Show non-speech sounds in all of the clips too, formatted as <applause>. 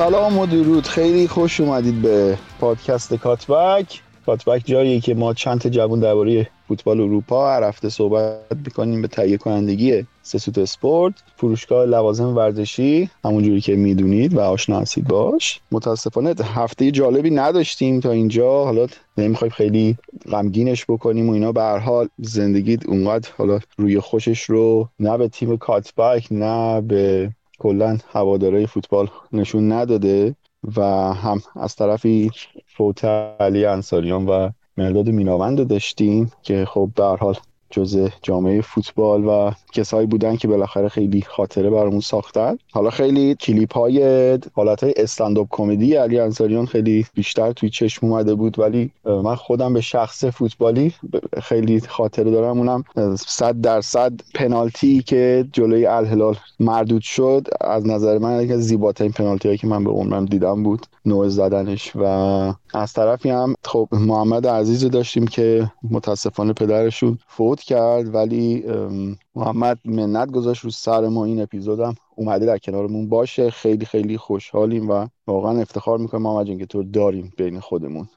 سلام و درود. خیلی خوش اومدید به پادکست کاتبک. کاتبک جاییه که ما چند جوون درباره فوتبال اروپا هر هفته صحبت می‌کنیم به تهیه کنندگی سسوت اسپورت فروشگاه لوازم ورزشی همونجوری که می‌دونید و آشنا هستید باش. متاسفانه هفته جالبی نداشتیم تا اینجا. حالا نمی‌خوایم خیلی غمگینش بکنیم و اینا. به هر حال زندگیت اونقدر حالا روی خوشش رو نه به تیم کاتبک نه به کلا هوادارای فوتبال نشون نداده و هم از طرفی فوت علی انصاریان و مرداد میناوند داشتیم که خب به حال جزء جامعه فوتبال و کسایی بودن که بالاخره خیلی خاطره برامون ساختن. حالا خیلی کلیپ های حالت های استنداپ کمدی علی انصاریان خیلی بیشتر توی چشم اومده بود ولی من خودم به شخص فوتبالی خیلی خاطره دارم. اونم صد درصد پنالتی که جلوی الهلال مردود شد. از نظر من یکی از زیباترین پنالتی هایی که من به عمرم دیدم بود نوع زدنش و از طرفی هم خب محمد عزیز داشتیم که متاسفانه پدرشون فوت کرد ولی محمد منت گذاشت رو سر ما این اپیزودم. اومده در کنارمون باشه. خیلی خیلی خوشحالیم و واقعا افتخار می‌کنم محمد جان که تو داریم بین خودمون.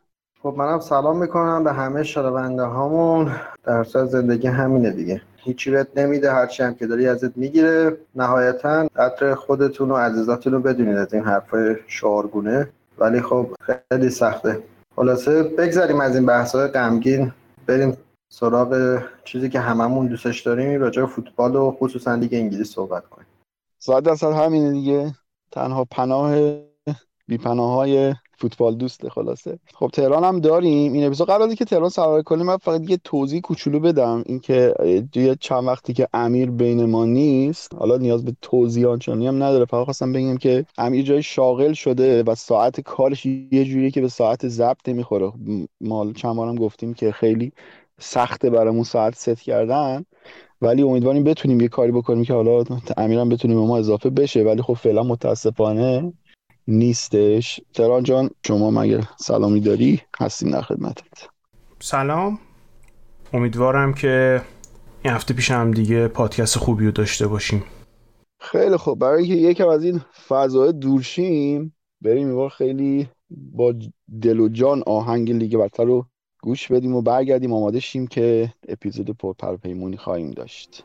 خب منم سلام می‌کنم به همه شنونده هامون. در زندگی همینه دیگه. هیچی بهت نمیده هرچی هم که داری ازت می‌گیره. نهایتا قدر خودتون و عزیزاتون رو بدونید از این حرفای شعارگونه. ولی خب خیلی سخته. خلاصه بگذاریم از این بحث های غمگین. بریم سراغ چیزی که هممون دوستش داریم راجع به فوتبال و خصوصا لیگ انگلیس صحبت کنیم. صد درصد همینه دیگه. تنها پناه بی پناه های فوتبال دوسته خلاصه. خب تهران هم داریم. این اپیزود قبل اینکه تهران سوار کنیم. من فقط یه توضیح کوچولو بدم. اینکه یه چند وقتی که امیر بین ما نیست حالا نیاز به توضیح آنچنانی هم نداره. فقط خواستم بگم که امیر جای شاغل شده و ساعت کارش یه جوریه که به ساعت ضبط نمی‌خوره. ما چند بارم گفتیم که خیلی سخته برامون ساعت ست کردن. ولی امیدواریم بتونیم یه کاری بکنیم که حالا امیرم بتونیم ما اضافه بشه. ولی خب فعلا متاسفانه نیستش. تران جان شما مگه سلامی داری؟ هستیم در خدمتت. سلام. امیدوارم که این هفته پیش هم دیگه پادکست خوبی رو داشته باشیم. خیلی خوب. برای اینکه یکم از این فضای دورشیم بریم این خیلی با دل و جان آهنگ لیگ برتر رو گوش بدیم و برگردیم. آماده شیم که اپیزود پرپرپیمونی خواهیم داشت.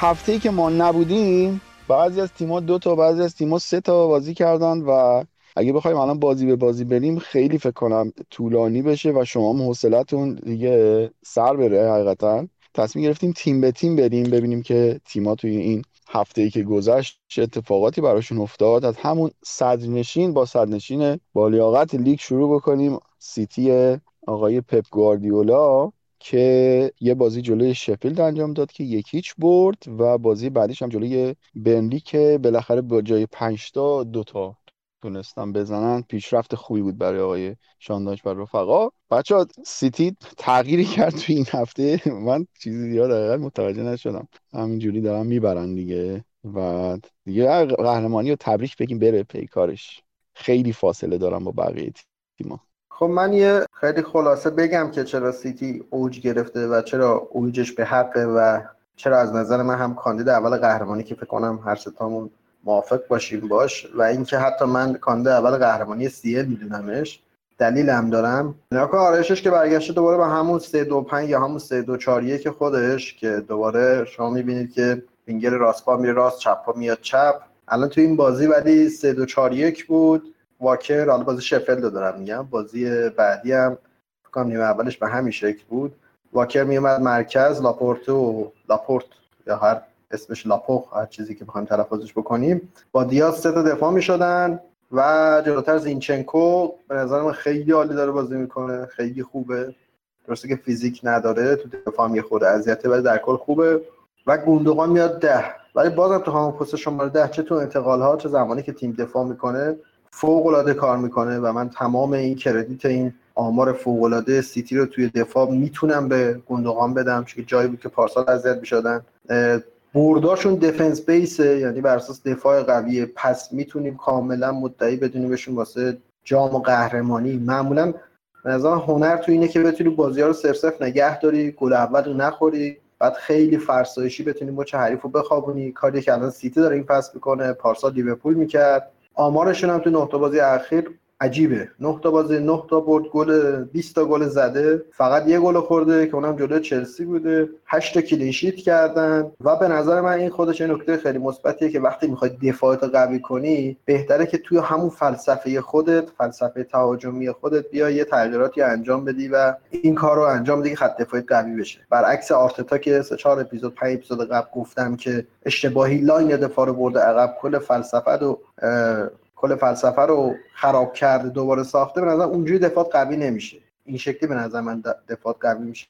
هفته ای که ما نبودیم بعضی از تیم‌ها دو تا بعضی از تیم‌ها سه تا بازی کردن و اگه بخوایم الان بازی به بازی بریم خیلی فکر کنم طولانی بشه و شما هم حوصلتون دیگه سر بره حقیقتا. تصمیم گرفتیم تیم به تیم بریم ببینیم که تیم‌ها توی این هفته ای که گذشت چه اتفاقاتی براشون افتاد. از همون صدرنشین با صدرنشین با لیاقت لیگ شروع بکنیم. سیتی آقای پپ گواردیولا. که یه بازی جلوی شفیلد انجام داد که یک هیچ برد و بازی بعدیش هم جلوی بنلی که بالاخره با جای پنج تا دوتا تونستن بزنن. پیشرفت خوبی بود برای آقای شانداش و رفقا. بچه ها سیتی تغییری کرد توی این هفته. <laughs> من چیزی زیاد دقیقا متوجه نشدم. همینجوری دارم می‌برن دیگه. و دیگه قهرمانی رو تبریک بگیم بره پیکارش خیلی فاصله دارم با بقیه تیما خب من یه خیلی خلاصه بگم که چرا سیتی اوج گرفته و چرا اوجش به حقه و چرا از نظر من هم کاندید اول قهرمانی که فکر کنم هر ستامون موافق باشیم باش و اینکه حتی من کاندید اول قهرمانی سیل میدونمش دلیل هم دارم. نکن آرایشش که برگشته دوباره به همون 3 2 5 یا همون 3 2 4 1 خودش که دوباره شما می‌بینید که وینگر راست پا میره راست چپ پا میاد چپ. الان تو این بازی ولی 3 2 4 1 بود. واکر حالا بازی شفلد دارم میگم بازی بعدی هم فکر نیمه اولش به همین شکل بود. واکر میومد مرکز لاپورتو لاپورت یا هر اسمش لاپوخ هر چیزی که بخوایم تلفظش بکنیم با دیاز سه تا دفاع می‌شدن و جلوتر زینچنکو به نظر من خیلی عالی داره بازی می‌کنه خیلی خوبه. درسته که فیزیک نداره تو دفاع یه خورده اذیته ولی در کل خوبه. و گوندوغان میاد ده. ولی بازم تو همون پست شماره ده چه تو انتقال ها چه زمانی که تیم دفاع می‌کنه فوق العاده کار می‌کنه و من تمام این credit این آمار فوق العاده سیتی رو توی دفاع می‌تونم به گوندوغان بدم چون جایی بود که پارسال اذیت می‌شدن. برداشون defense base ه یعنی بر اساس دفاع قویه پس می‌تونیم کاملا مدعی بدونیم بهشون واسه جام و قهرمانی. معمولا نظر هنر تو اینه که بتونی بازی ها رو صفر نگه داری گل اول رو نخوری بعد خیلی فرسایشی بتونی مچ حریف رو بخوابونی. کاری که الان سیتی داره این پس می‌کنه پارسال لیورپول می‌کرد. آمارشون هم تو نه تا بازی اخیر عجیبه. 9 تا بازی 9 تا برد گل 20 تا گل زده. فقط یه گل خورده که اونم جلوی چلسی بوده. 8 تا clean sheet کردن. و به نظر من این خودش نکته خیلی مثبتیه که وقتی می‌خوای دفاعت قوی کنی بهتره که توی همون فلسفه خودت فلسفه تهاجمی خودت بیا یه تغییراتی انجام بدی و این کار رو انجام بدی که خط دفاعی قوی بشه. برعکس آرتتا که سه چهار اپیزود 5 اپیزود قبل گفتم که اشتباهی line دفاع رو برده عقب کل فلسفه رو کل فلسفه رو خراب کرده دوباره ساخته به نظر اونجوری دفاع قوی نمیشه. این شکلی به نظر من دفاع قوی میشه.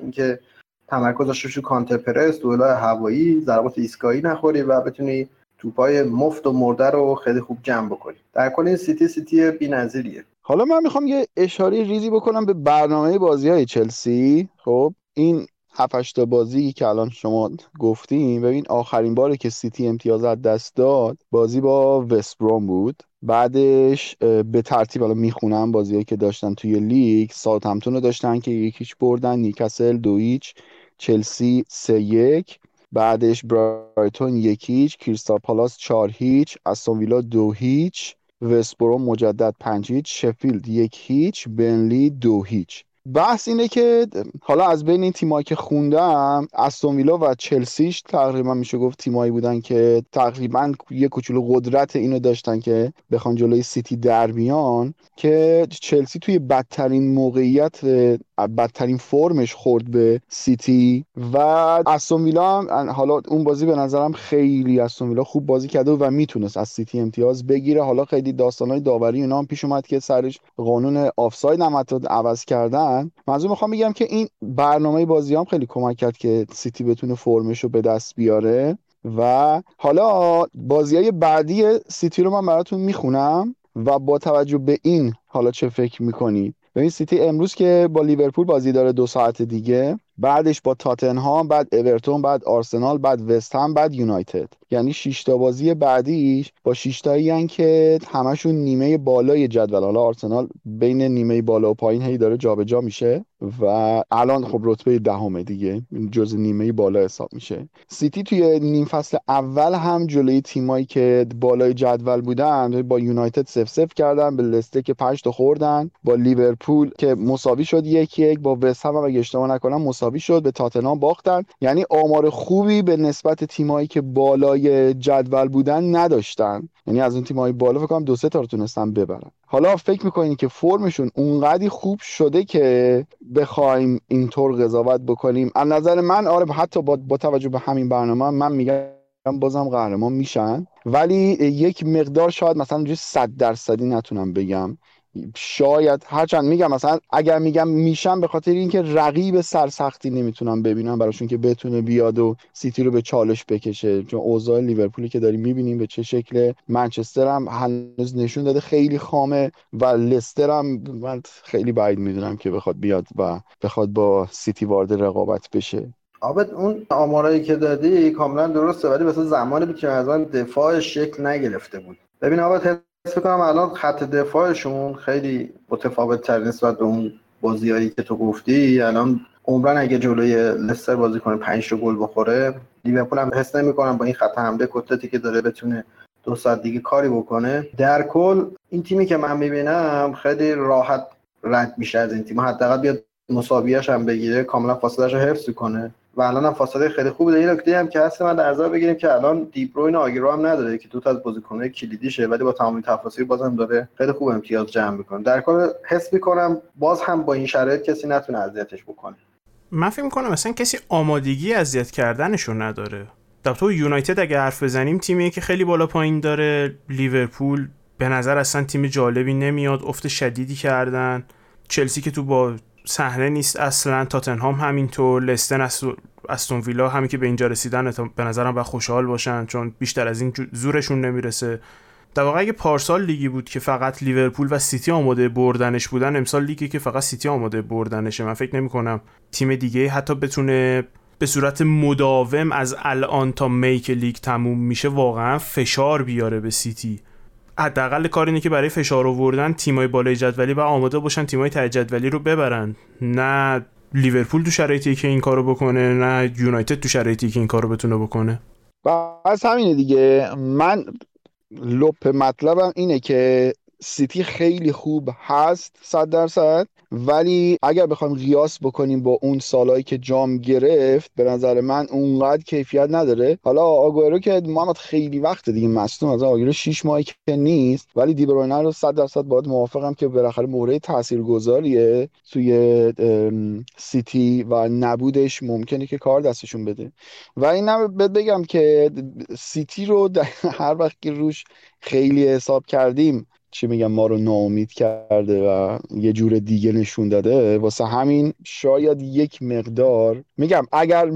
اینکه تمرکزش رو counter press دوئلای هوایی ضربات ایستگاهی نخوری و بتونی توپای مفت و مرده رو خیلی خوب جمع بکنی. در کل این سیتی سیتی بی‌نظیریه حالا من می‌خوام یه اشاره ریزی بکنم به برنامه بازی های چلسی. خب این 7 تا بازی که الان شما گفتیم ببین آخرین باری که سیتی امتیاز از دست داد بازی با وستبروم بود. بعدش به ترتیب الان می‌خونم بازیهایی که داشتن توی لیگ. ساوتهمتون رو داشتن که یک هیچ بردن نیوکاسل دو هیچ چلسی سه یک. بعدش برایتون یک هیچ کریستال پالاس چهار هیچ استون ویلا دو هیچ وستبروم مجدد پنج هیچ شفیلد یک هیچ برنلی دو هیچ. بحث اینه که حالا از بین این تیمایی که خوندم استون ویلا و چلسیش تقریبا میشه گفت تیمایی بودن که تقریبا یه کوچولو قدرت اینو داشتن که بخوان جلوی سیتی در بیان که چلسی توی بدترین موقعیت بدترین فرمش خورد به سیتی و استون ویلا حالا اون بازی به نظرم خیلی استون ویلا خوب بازی کرده و می‌تونست از سیتی امتیاز بگیره. حالا خیلی داستانهای داوری اینا هم پیش اومد که سرش قانون آفساید هم عوض کردن. منظور می‌خوام بگم که این برنامه بازی هم خیلی کمک کرد که سیتی بتونه فرمش رو به دست بیاره و حالا بازی های بعدی سیتی رو من براتون می‌خونم و با توجه به این حالا چه فکر می‌کنید ببین سیتی امروز که با لیورپول بازی داره دو ساعت دیگه بعدش با تاتنهام بعد اورتون بعد آرسنال بعد وست هم بعد یونایتد. یعنی 6 تا بازی بعدیش با 6 تایی که همشون نیمه بالای جدول. حالا آرسنال بین نیمه بالا و پایین هی داره جابجا جا میشه. و الان خب رتبه دهمه دیگه. جز نیمه بالا حساب میشه. سیتی توی نیم فصل اول هم جلوی تیمایی که بالای جدول بودن با یونایتد سف سف کردن به لسته که 5 تا خوردن با لیورپول که مساوی شد یک یک با وست هم اگه اشتباه نکنم مساوی شد به تاتنهام باختن. یعنی آمار خوبی به نسبت تیمایی که بالای جدول بودن نداشتن. یعنی از اون تیمای بالا فکر کنم دو سه تا رو تونستن ببرن. حالا فکر می‌کنین که فرمشون اونقدی خوب شده که بخوایم اینطور قضاوت بکنیم؟ از نظر من آره حتی با, با توجه به همین برنامه من میگم بازم قهرمان میشن. ولی یک مقدار شاید مثلا 100 درصدی نتونم بگم. شاید هرچند میگم مثلا اگر میگم میشم به خاطر اینکه رقیب سرسختی نمی‌تونم ببینم براشون که بتونه بیاد و سیتی رو به چالش بکشه. چون اوضاع لیورپولی که داریم می‌بینیم به چه شکل. منچستر هم هنوز نشون داده خیلی خامه و لستر هم من خیلی بعید می‌دونم که بخواد بیاد و بخواد با سیتی وارد رقابت بشه. آبد اون آمارایی که دادی کاملا درسته ولی مثلا زمانی که از دفاع شکل نگرفته بود. ببین آبد حس کنم الان خط دفاعشون خیلی متفاوت تر نسبت به اون بازیایی که تو گفتی. الان عمران اگه جلوی لستر بازی کنه 5 تا گل بخوره لیورپول هم حس نمی‌کنم با این خط حمله کتلتی که داره بتونه دو ساعت دیگه کاری بکنه. در کل این تیمی که من می‌بینم خیلی راحت رد میشه از این تیم. حداقل بیاد مساویش هم بگیره کاملا فاصلهش رو حفظ کنه. و الان هم فاصله خیلی خوبه. این نکته هم که هست من در نظر بگیریم که الان دیبروین آگیرو هم نداره که دو تا از بازیکن‌های کلیدیشه ولی با تمام تفاصیل بازم داره خیلی خوب امتیاز جمع می‌کنه. در کل حس می‌کنم باز هم با این شرایط کسی نتونه اذیتش بکنه. من فکر می‌کنم مثلا کسی آمادگی اذیت کردنشون نداره. در تو یونایتد اگه حرف بزنیم تیمیه که خیلی بالا پایین داره. لیورپول به نظر اصلا تیم جالبی نمیاد. افت شدیدی کردن. چلسی که تو با صحنه نیست. اصلا تاتنهام همینطور لستر استون ویلا همین که به اینجا رسیدن به نظرم باید خوشحال باشن چون بیشتر از این زورشون نمی‌رسه. در واقع اگه پارسال لیگی بود که فقط لیورپول و سیتی آماده بردنش بودن امسال لیگی که فقط سیتی آماده بردنشه. من فکر نمی کنم تیم دیگه حتی بتونه به صورت مداوم از الان تا می که لیگ تموم میشه واقعا فشار بیاره به سیتی. حداقل کار اینه که برای فشار آوردن تیمای بالای جدولی و آماده باشن تیمای ته جدولی رو ببرن. نه لیورپول تو شرایطی که این کارو بکنه نه یونایتد تو شرایطی که این کارو بتونه بکنه. بس همینه دیگه. من لب مطلبم اینه که سیتی خیلی خوب هست صد درصد. ولی اگر بخوایم قیاس بکنیم با اون سالهایی که جام گرفت به نظر من اونقدر کیفیت نداره. حالا آگوئرو که محمد خیلی وقت دیگه مصدوم از آگوئرو 6 ماهی که نیست. ولی دیبروینه رو 100 درصد باید موافقم که بالاخره مورد تاثیرگذاریه توی سیتی و نبودش ممکنه که کار دستشون بده. و این بگم که سیتی رو <laughs> هر وقت که روش خیلی حساب کردیم چی میگم ما رو ناامید کرده و یه جور دیگه نشون داده واسه همین شاید یک مقدار میگم اگر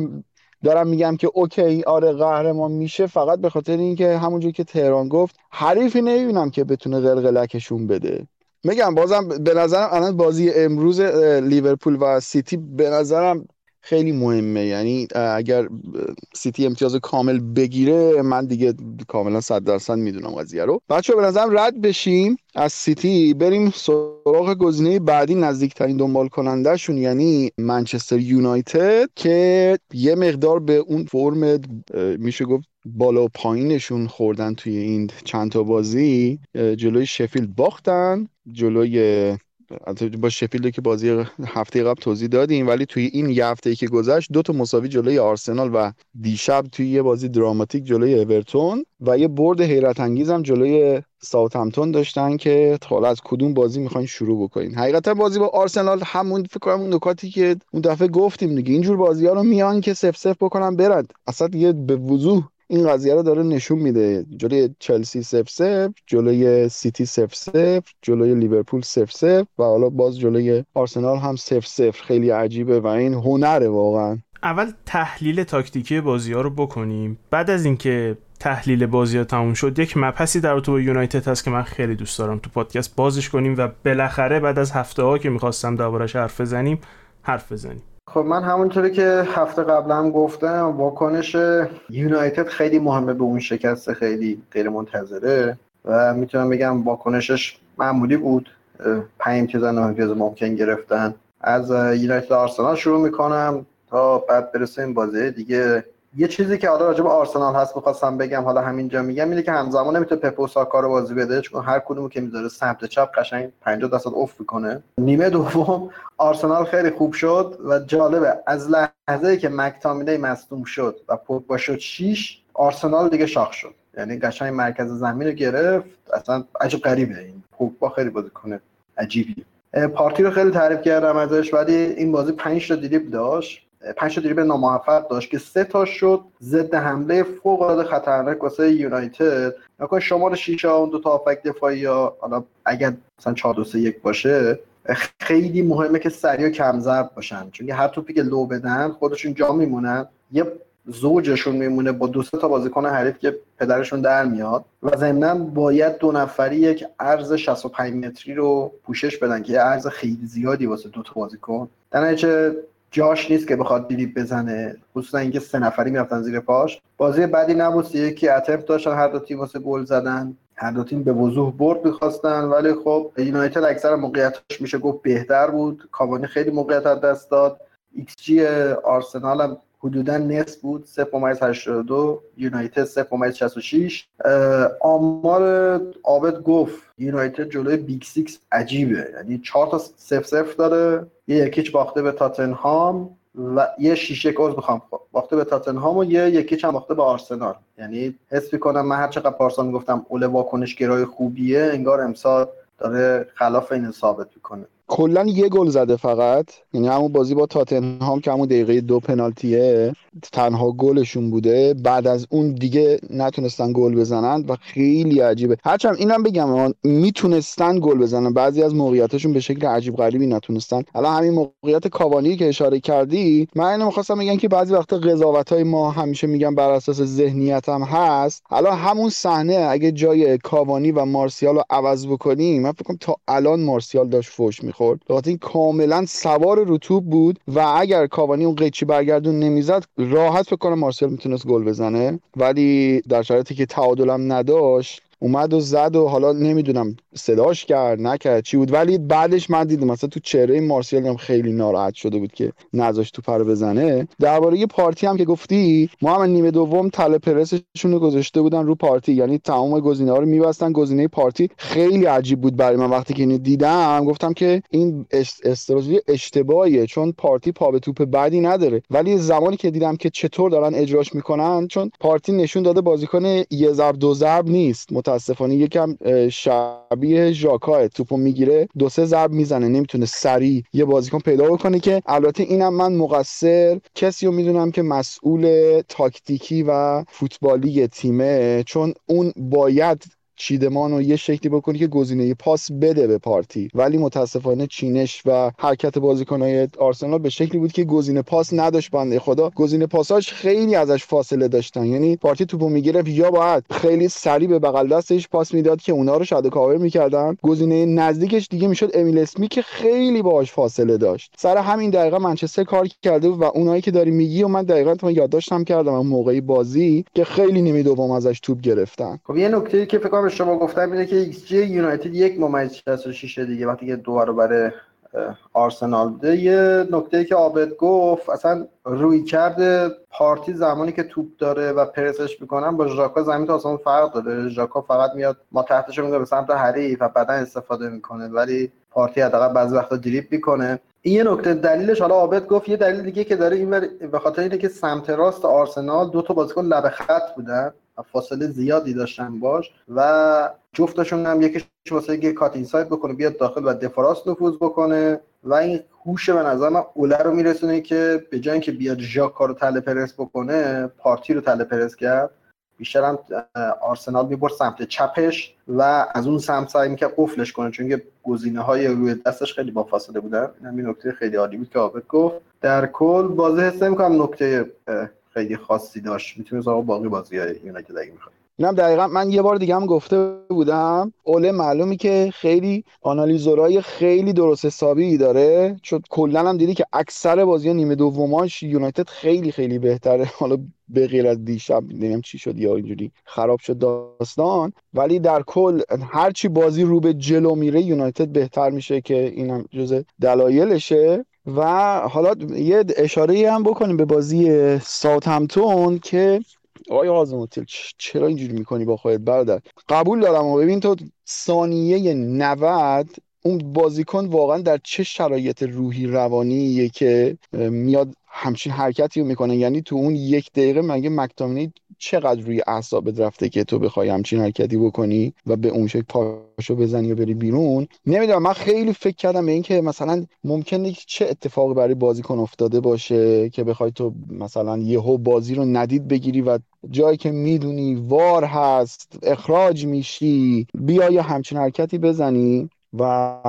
دارم میگم که okay آره قهرمان میشه فقط به خاطر اینکه همونجور که تهران گفت حریفی نمی‌بینم که بتونه قلقلکشون بده. میگم بازم به نظرم الان بازی امروز لیورپول و سیتی به نظرم خیلی مهمه. یعنی اگر سیتی امتیاز کامل بگیره من دیگه کاملا صد درصد می‌دونم قضیه رو. بچه به نظرم رد بشیم از سیتی. بریم سراغ گزینه بعدی نزدیکترین دنبال کنندهشون یعنی منچستر یونایتد که یه مقدار به اون فرم میشه گفت بالا و پایینشون خوردن توی این چند تا بازی جلوی شفیلد باختن جلوی با شفیلد که بازی هفته قبل توضیح دادیم ولی توی این یه هفته که گذشت دو تا مساوی جلوی آرسنال و دیشب توی یه بازی دراماتیک جلوی اورتون و یه برد حیرت انگیز هم جلوی ساوثهمپتون داشتن که حالا از کدوم بازی می‌خواین شروع بکنین. حقیقتا بازی با آرسنال همون فکر کنم اون نکاتی که اون دفعه گفتیم دیگه. اینجور بازی ها رو میان که صفر صفر بکنن برد اصلا دیگه به وضوح این قضیه رو داره نشون میده. جلوی چلسی صفر صفر جلوی سیتی صفر صفر جلوی لیورپول صفر صفر و حالا باز جلوی آرسنال هم صفر صفر خیلی عجیبه و این هنره واقعا. اول تحلیل تاکتیکی بازی ها رو بکنیم. بعد از اینکه تحلیل بازی ها تموم شد یک مبحثی در تو با یونایتد هست که من خیلی دوست دارم تو پادکست بازش کنیم و بالاخره بعد از هفته ها که می‌خواستم دربارش حرف بزنیم حرف بزنیم. خب من همونطوری که هفته قبل هم گفتم واکنش یونایتد خیلی مهمه به اون شکست خیلی غیر منتظره و می‌تونم بگم واکنشش معمولی بود. پنج امتیاز امتیاز ممکن گرفتن. از یونایتد آرسنال شروع می‌کنم تا بعد برسیم بازی دیگه. یه چیزی که حالا راجع به آرسنال هست می‌خواستم بگم حالا همینجا میگم اینه که همزمان نمی‌تونه پپ و ساکا رو بازی بده چون هر کدومو که می‌ذاره سمت چپ قشنگ 50 درصد اوف می‌کنه. نیمه دوم آرسنال خیلی خوب شد و جالبه از لحظه که مکتامینه مصدوم شد و پوگبا شد 6 آرسنال دیگه شاخ شد. یعنی قشنگ مرکز زمین رو گرفت. اصلا عجب غریبه این. پوگبا خیلی بازی کنه عجیبی پارتی رو خیلی تعریف کردم ازش ولی این بازی 5 تا دریبل داشت. پنج تا دریبل ناموفق داشت که سه تا شد ضد حمله فوق العاده خطرناک واسه یونایتد. نکن شمار 6 اون دو تا آفک دفاعی یا حالا اگر مثلا 4 2 3 1 باشه خیلی مهمه که سریع کم ضرب باشن. چون هر توپی که لو بدن خودشون جا میمونن. یه زوجشون میمونه با دو تا بازیکن حریف که پدرشون در میاد. و ضمنا باید دو نفری یک عرض 65 متری رو پوشش بدن که یه عرض خیلی زیادی واسه دو تا بازیکن. در جاش نیست که بخواد دریبل بزنه. خصوصا اینکه سه نفری می‌رفتن زیر پاش. بازی بعدی نبود. یکی attempt داشتن. هر دو تیم واسه گل زدن. هر دو تیم به وضوح برد می‌خواستن. ولی خب یونایتد اکثر موقعیتش میشه گفت بهتر بود. کاوانی خیلی موقعیت دست داد. ایکس جی آرسنال هم حدودا نصف بود 3.82 یونایتد 3.66 آمار عابد گفت یونایتد جلوی Big Six عجیبه. یعنی 4 تا 0 0 داره یه یک هیچ باخته به تاتنهام و یه شیشه یک می‌خوام. باخته به تاتنهام و یه یکی چند باخته به آرسنال. یعنی حس کنم من هر چقدر پارسال می‌گفتم اوله واکنش گرای خوبیه انگار امسال داره خلاف این ثابت می‌کنه. کلا یه گل زده فقط. یعنی همون بازی با تاتنهام که همون دقیقه دو پنالتیه تنها گلشون بوده. بعد از اون دیگه نتونستن گل بزنن و خیلی عجیبه. هرچند اینم بگم می‌تونستن گل بزنن. بعضی از موقعیتاشون به شکل عجیب غریبی نتونستن. الان همین موقعیت کاوانی که اشاره کردی من اینو می‌خواستم بگم که بعضی وقتا قضاوت های ما همیشه میگم بر اساس ذهنیت هم هست. الان همون صحنه اگه جای کاوانی و مارسیال رو عوض بکنیم من فکر تا الان مارسیال داشت فوش می‌خورد. این کاملا سوار رو بود و اگر کاوانی اون قیچی برگردون نمی‌زد راحت فکر کنم مارسیال می‌تونست گل بزنه. ولی در شرایطی که تعادلم نداشت اومد و زد و حالا نمی‌دونم صداش کرد نکرد چی بود. ولی بعدش من دیدم مثلا تو چهره مارسیال هم خیلی ناراحت شده بود که نذاشت تو پر بزنه. درباره پارتی هم که گفتی ما هم نیمه دوم تله پرسشون رو گذاشته بودن رو پارتی. یعنی تمام گزینه ها رو میبستن. گزینه پارتی خیلی عجیب بود برای من وقتی که اینو دیدم. گفتم که این استراتژی اشتباهیه چون پارتی پا به توپ بعدی نداره. ولی زمانی که دیدم که چطور دارن اجراش می‌کنن چون پارتی نشون داده بازیکن یه ضرب دو ضرب نیست. متاسفانه یکم شبیه ژاکا توپو می‌گیره. دو سه ضرب می‌زنه نمی‌تونه سریع یه بازیکن پیدا بکنه که البته اینم من مقصر کسی رو می‌دونم که مسئول تاکتیکی و فوتبالی تیمه چون اون باید چیدمان رو یه شکلی بکنی که گزینه پاس بده به پارتی. ولی متاسفانه چینش و حرکت بازیکنهای آرسنال به شکلی بود که گزینه پاس نداشت بنده خدا. گزینه پاساش خیلی ازش فاصله داشتن. یعنی پارتی توپو می‌گرفت یا باید خیلی سریع به بغل دستش پاس می‌داد که اونا رو shadow cover می‌کردن. گزینه نزدیکش دیگه می‌شد امیل اسمیت که خیلی باهاش فاصله داشت. سر همین دقیقه منچستر کار کرده و اونایی که داری میگی و من دقیقا من یادداشتم کردم موقعی بازی که خیلی نیمه دوم ازش توپ گرفتن. خب یه نکته که فکر به شما گفتم اینه که ایکس جی یونایتد یک ممیز 66 دیگه وقتی که دو برای آرسنال بوده. یه نکته که عابد گفت اصلا رویکرد پارتی زمانی که توپ داره و پرسش می‌کنن با ژاکا زمین تا آسمون فرق داره. ژاکا فقط میاد ما تحتش میده به سمت حریف و بعدا استفاده می‌کنه ولی پارتی حداقل بعضی وقتا دریبل می‌کنه. این یه نکته. دلیلش حالا عابد گفت یه دلیل دیگه که داره این به خاطر اینه که سمت راست آرسنال دو تا بازیکن لب خط بودن. فاصله زیادی داشتن باش و جفتشون هم یکیش واسه یه کات اینساید بکنه بیاد داخل و دفراست نفوذ بکنه و این هوش به نظر من اوله رو میرسونه که به جای که بیاد ژاکا رو تله پرس بکنه پارتی رو تله پرس کرد. بیشتر هم آرسنال می‌برد سمت چپش و از اون سمت سعی می‌کرد قفلش کنه چون که گزینه های روی دستش خیلی با فاصله بودن. این نکته خیلی عالی بود که آبت گفت. در کل واضح حس می‌کنم نکته خیلی خاصی داشت. می‌تونیم باقی بازی های یونایتد اگه می‌خوایم. اینم دقیقا من یه بار دیگه هم گفته بودم اوله معلومی که خیلی آنالیزورای خیلی درست حسابی داره. چون کلا هم دیدی که اکثر بازی نیمه دوماش یونایتد خیلی خیلی بهتره. <laughs> حالا به غیر از دیشب نمیم چی شد یا اینجوری خراب شد داستان. ولی در کل هرچی بازی رو به جلو میره یونایتد بهتر میشه که اینم جز دلایلشه. و حالا یه اشاره هم بکنیم به بازی همتون که آقای آزموتیل چرا اینجوری می‌کنی با خودت برادر؟ قبول دارم و ببین تو ثانیه 90 اون بازیکن واقعا در چه شرایط روحی روانیه که میاد همچین حرکتی رو می‌کنه؟ یعنی تو اون یک دقیقه مگه مکتامینی چقدر روی اعصابت رفته که تو بخوای همچین حرکتی بکنی و به اون شکل پاشو بزنی و بری بیرون؟ نمی‌دونم من خیلی فکر کردم به اینکه مثلا ممکنه چه اتفاقی برای بازیکن افتاده باشه که بخوای تو مثلا یهو بازی رو ندید بگیری و جایی که می‌دونی وار هست اخراج میشی بیا یا همچین حرکتی بزنی و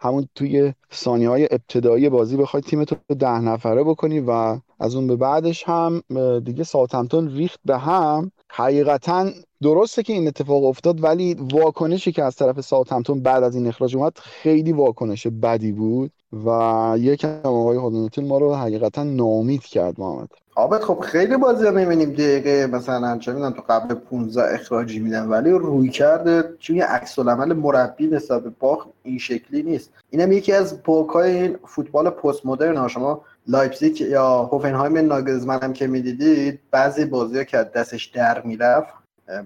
همون توی ثانیه های ابتدایی بازی بخوای تیمتو ده نفره بکنی و از اون به بعدش هم دیگه ساوثهمپتون ریخت به هم. حقیقتا درسته که این اتفاق افتاد ولی واکنشی که از طرف ساوثهمپتون بعد از این اخراج اومد خیلی واکنش بدی بود و یکم آقای هودنتون ما رو حقیقتا ناامید کرد محمد. عابد خب خیلی بازی ها می‌بینیم دقیقه مثلا چه می‌دونم تو قبل 15 اخراجی میدن ولی رویکرد چون یه عکس العمل مربی نسبت به باخت این شکلی نیست. اینم یکی از bug ای این فوتبال پست مدرن ها. شما لایپزیگ یا هوفنهایم ناگلزمن هم که می‌دیدید بعضی بازی که دستش در می‌رفت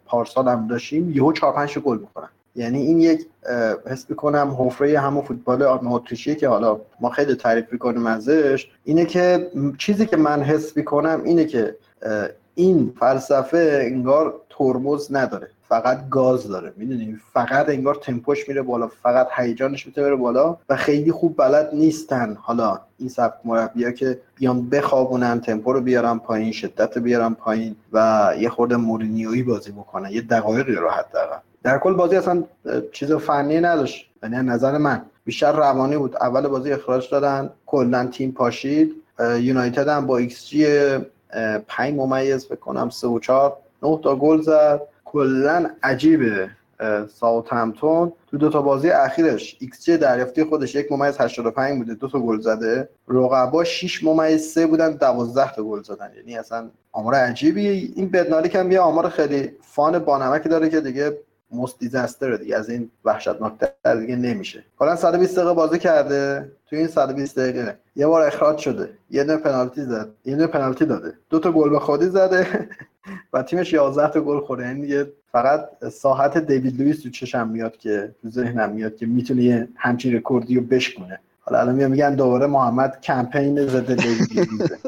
پارسال هم داشتیم یهو 4 5 گل می‌کنن یعنی این یک حس می‌کنم حفره همون فوتبال اتریشیه که حالا ما خیلی تعریف می‌کنیم ازش اینه که چیزی که من حس می‌کنم اینه که این فلسفه انگار ترمز نداره. فقط گاز داره می‌دونی؟ فقط انگار تمپوش میره بالا فقط هیجانش می‌تونه بره بالا و خیلی خوب بلد نیستن. حالا این سبک مربیا که بیان بخوابونن تمپو رو بیارن پایین شدت رو بیارن پایین و یه خورده مورینیویی بازی بکنن یه دقایقی رو حداقل. در کل بازی اصلا چیز فنی نداشت. یعنی نظر من بیشتر روانی بود. اول بازی اخراج دادن کلا تیم پاشید. یونایتد هم با ایکس جی 5 ممیز بکنم 3 و 4 9 تا گل زد. کلا عجیبه ساوثهمپتون تو دو تا بازی اخیرش ایکس جی دریافتی خودش یک ممیز 85 بوده دو تا گل زده. رقبا 6 ممیز 3 بودن 12 تا گل زدن. یعنی اصلا آمار عجیبی. این بدنارکم یه آمار خیلی fun بانمکی داره که دیگه most disaster دیگه از این وحشتناکتر دیگه نمیشه. حالا 120 دقیقه بازی کرده. تو این 120 دقیقه یه بار اخراج شده. یه دونه پنالتی زد. یه دونه پنالتی داده. دو تا گل به خودی زده. <laughs> و تیمش 11 تا گل خورده. یعنی دیگه فقط ساحت دیوید لوئیس تو چشم میاد که تو ذهنم میاد که می‌تونه همچین رکوردی رو بشکنه حالا الان میگن دوباره محمد کمپین ضد دیوید <laughs>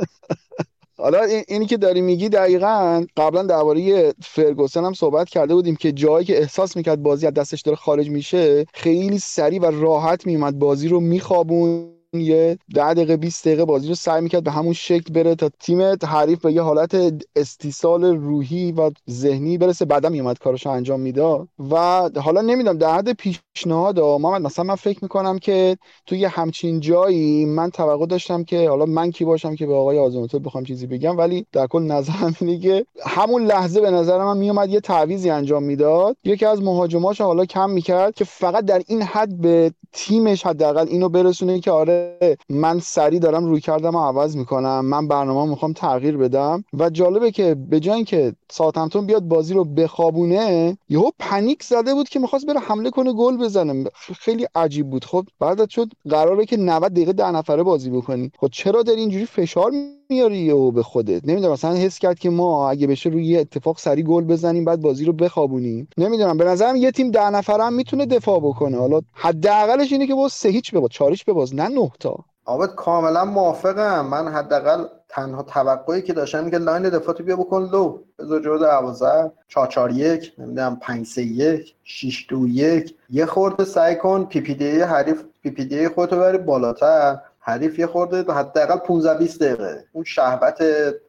حالا اینی که داری میگی دقیقا قبلا درباره فرگوسن هم صحبت کرده بودیم که جایی که احساس می‌کرد بازی از دستش داره خارج میشه خیلی سریع و راحت میومد بازی رو میخوابون یه ده دقیقه 20 دقیقه بازی رو سعی می‌کرد به همون شکل بره تا تیم حریف به یه حالت استیصال روحی و ذهنی برسه. بعدا میومد کارش انجام می‌داد. و حالا نمی‌دونم در حد پیشنهاد محمد مثلا من فکر می‌کنم که توی همچین جایی من توقع داشتم که حالا من کی باشم که به آقای آزمونتو بخوام چیزی بگم ولی در کل نظرم اینه که همون لحظه به نظر من میومد یه تعویزی انجام می‌داد. یکی از مهاجماش حالا کم می‌کرد که فقط در این حد به تیمش حداقل اینو برسونه که آره من سری دارم روی کردم و عوض می‌کنم. من برنامه می‌خوام تغییر بدم. و جالبه که به جای اینکه ساعتمتون بیاد بازی رو بخوابونه یهو پنیک زده بود که می‌خواست بره حمله کنه گل بزنه. خیلی عجیب بود. خب بعد شد قراره که 90 دقیقه ده نفره بازی بکنی. خب چرا داری اینجوری فشار میاری یهو به خودت. نمی‌دونم مثلا حس کرد که ما اگه بشه روی یه اتفاق سری گل بزنیم بعد بازی رو بخوابونیم. نمی‌دونم به نظرم یه تیم ده هم می‌تونه دفاع بکنه. حالا حداقلش اینه که با سه هیچ بباز چاریش بباز نه نه تا. آبت کاملا موافقم. من حداقل تنها توقعی که داشتم که لاین دفاعی بیا بکن لو بذار جلو 12 4 4 1 نمی‌دونم 5 3 1 6 2 1 یه خورده سعی کن پی پی دی حریف پی پی دی خودتو بری بالاتر. حریف یه خورده حداقل 15 20 دقیقه. اون شهبت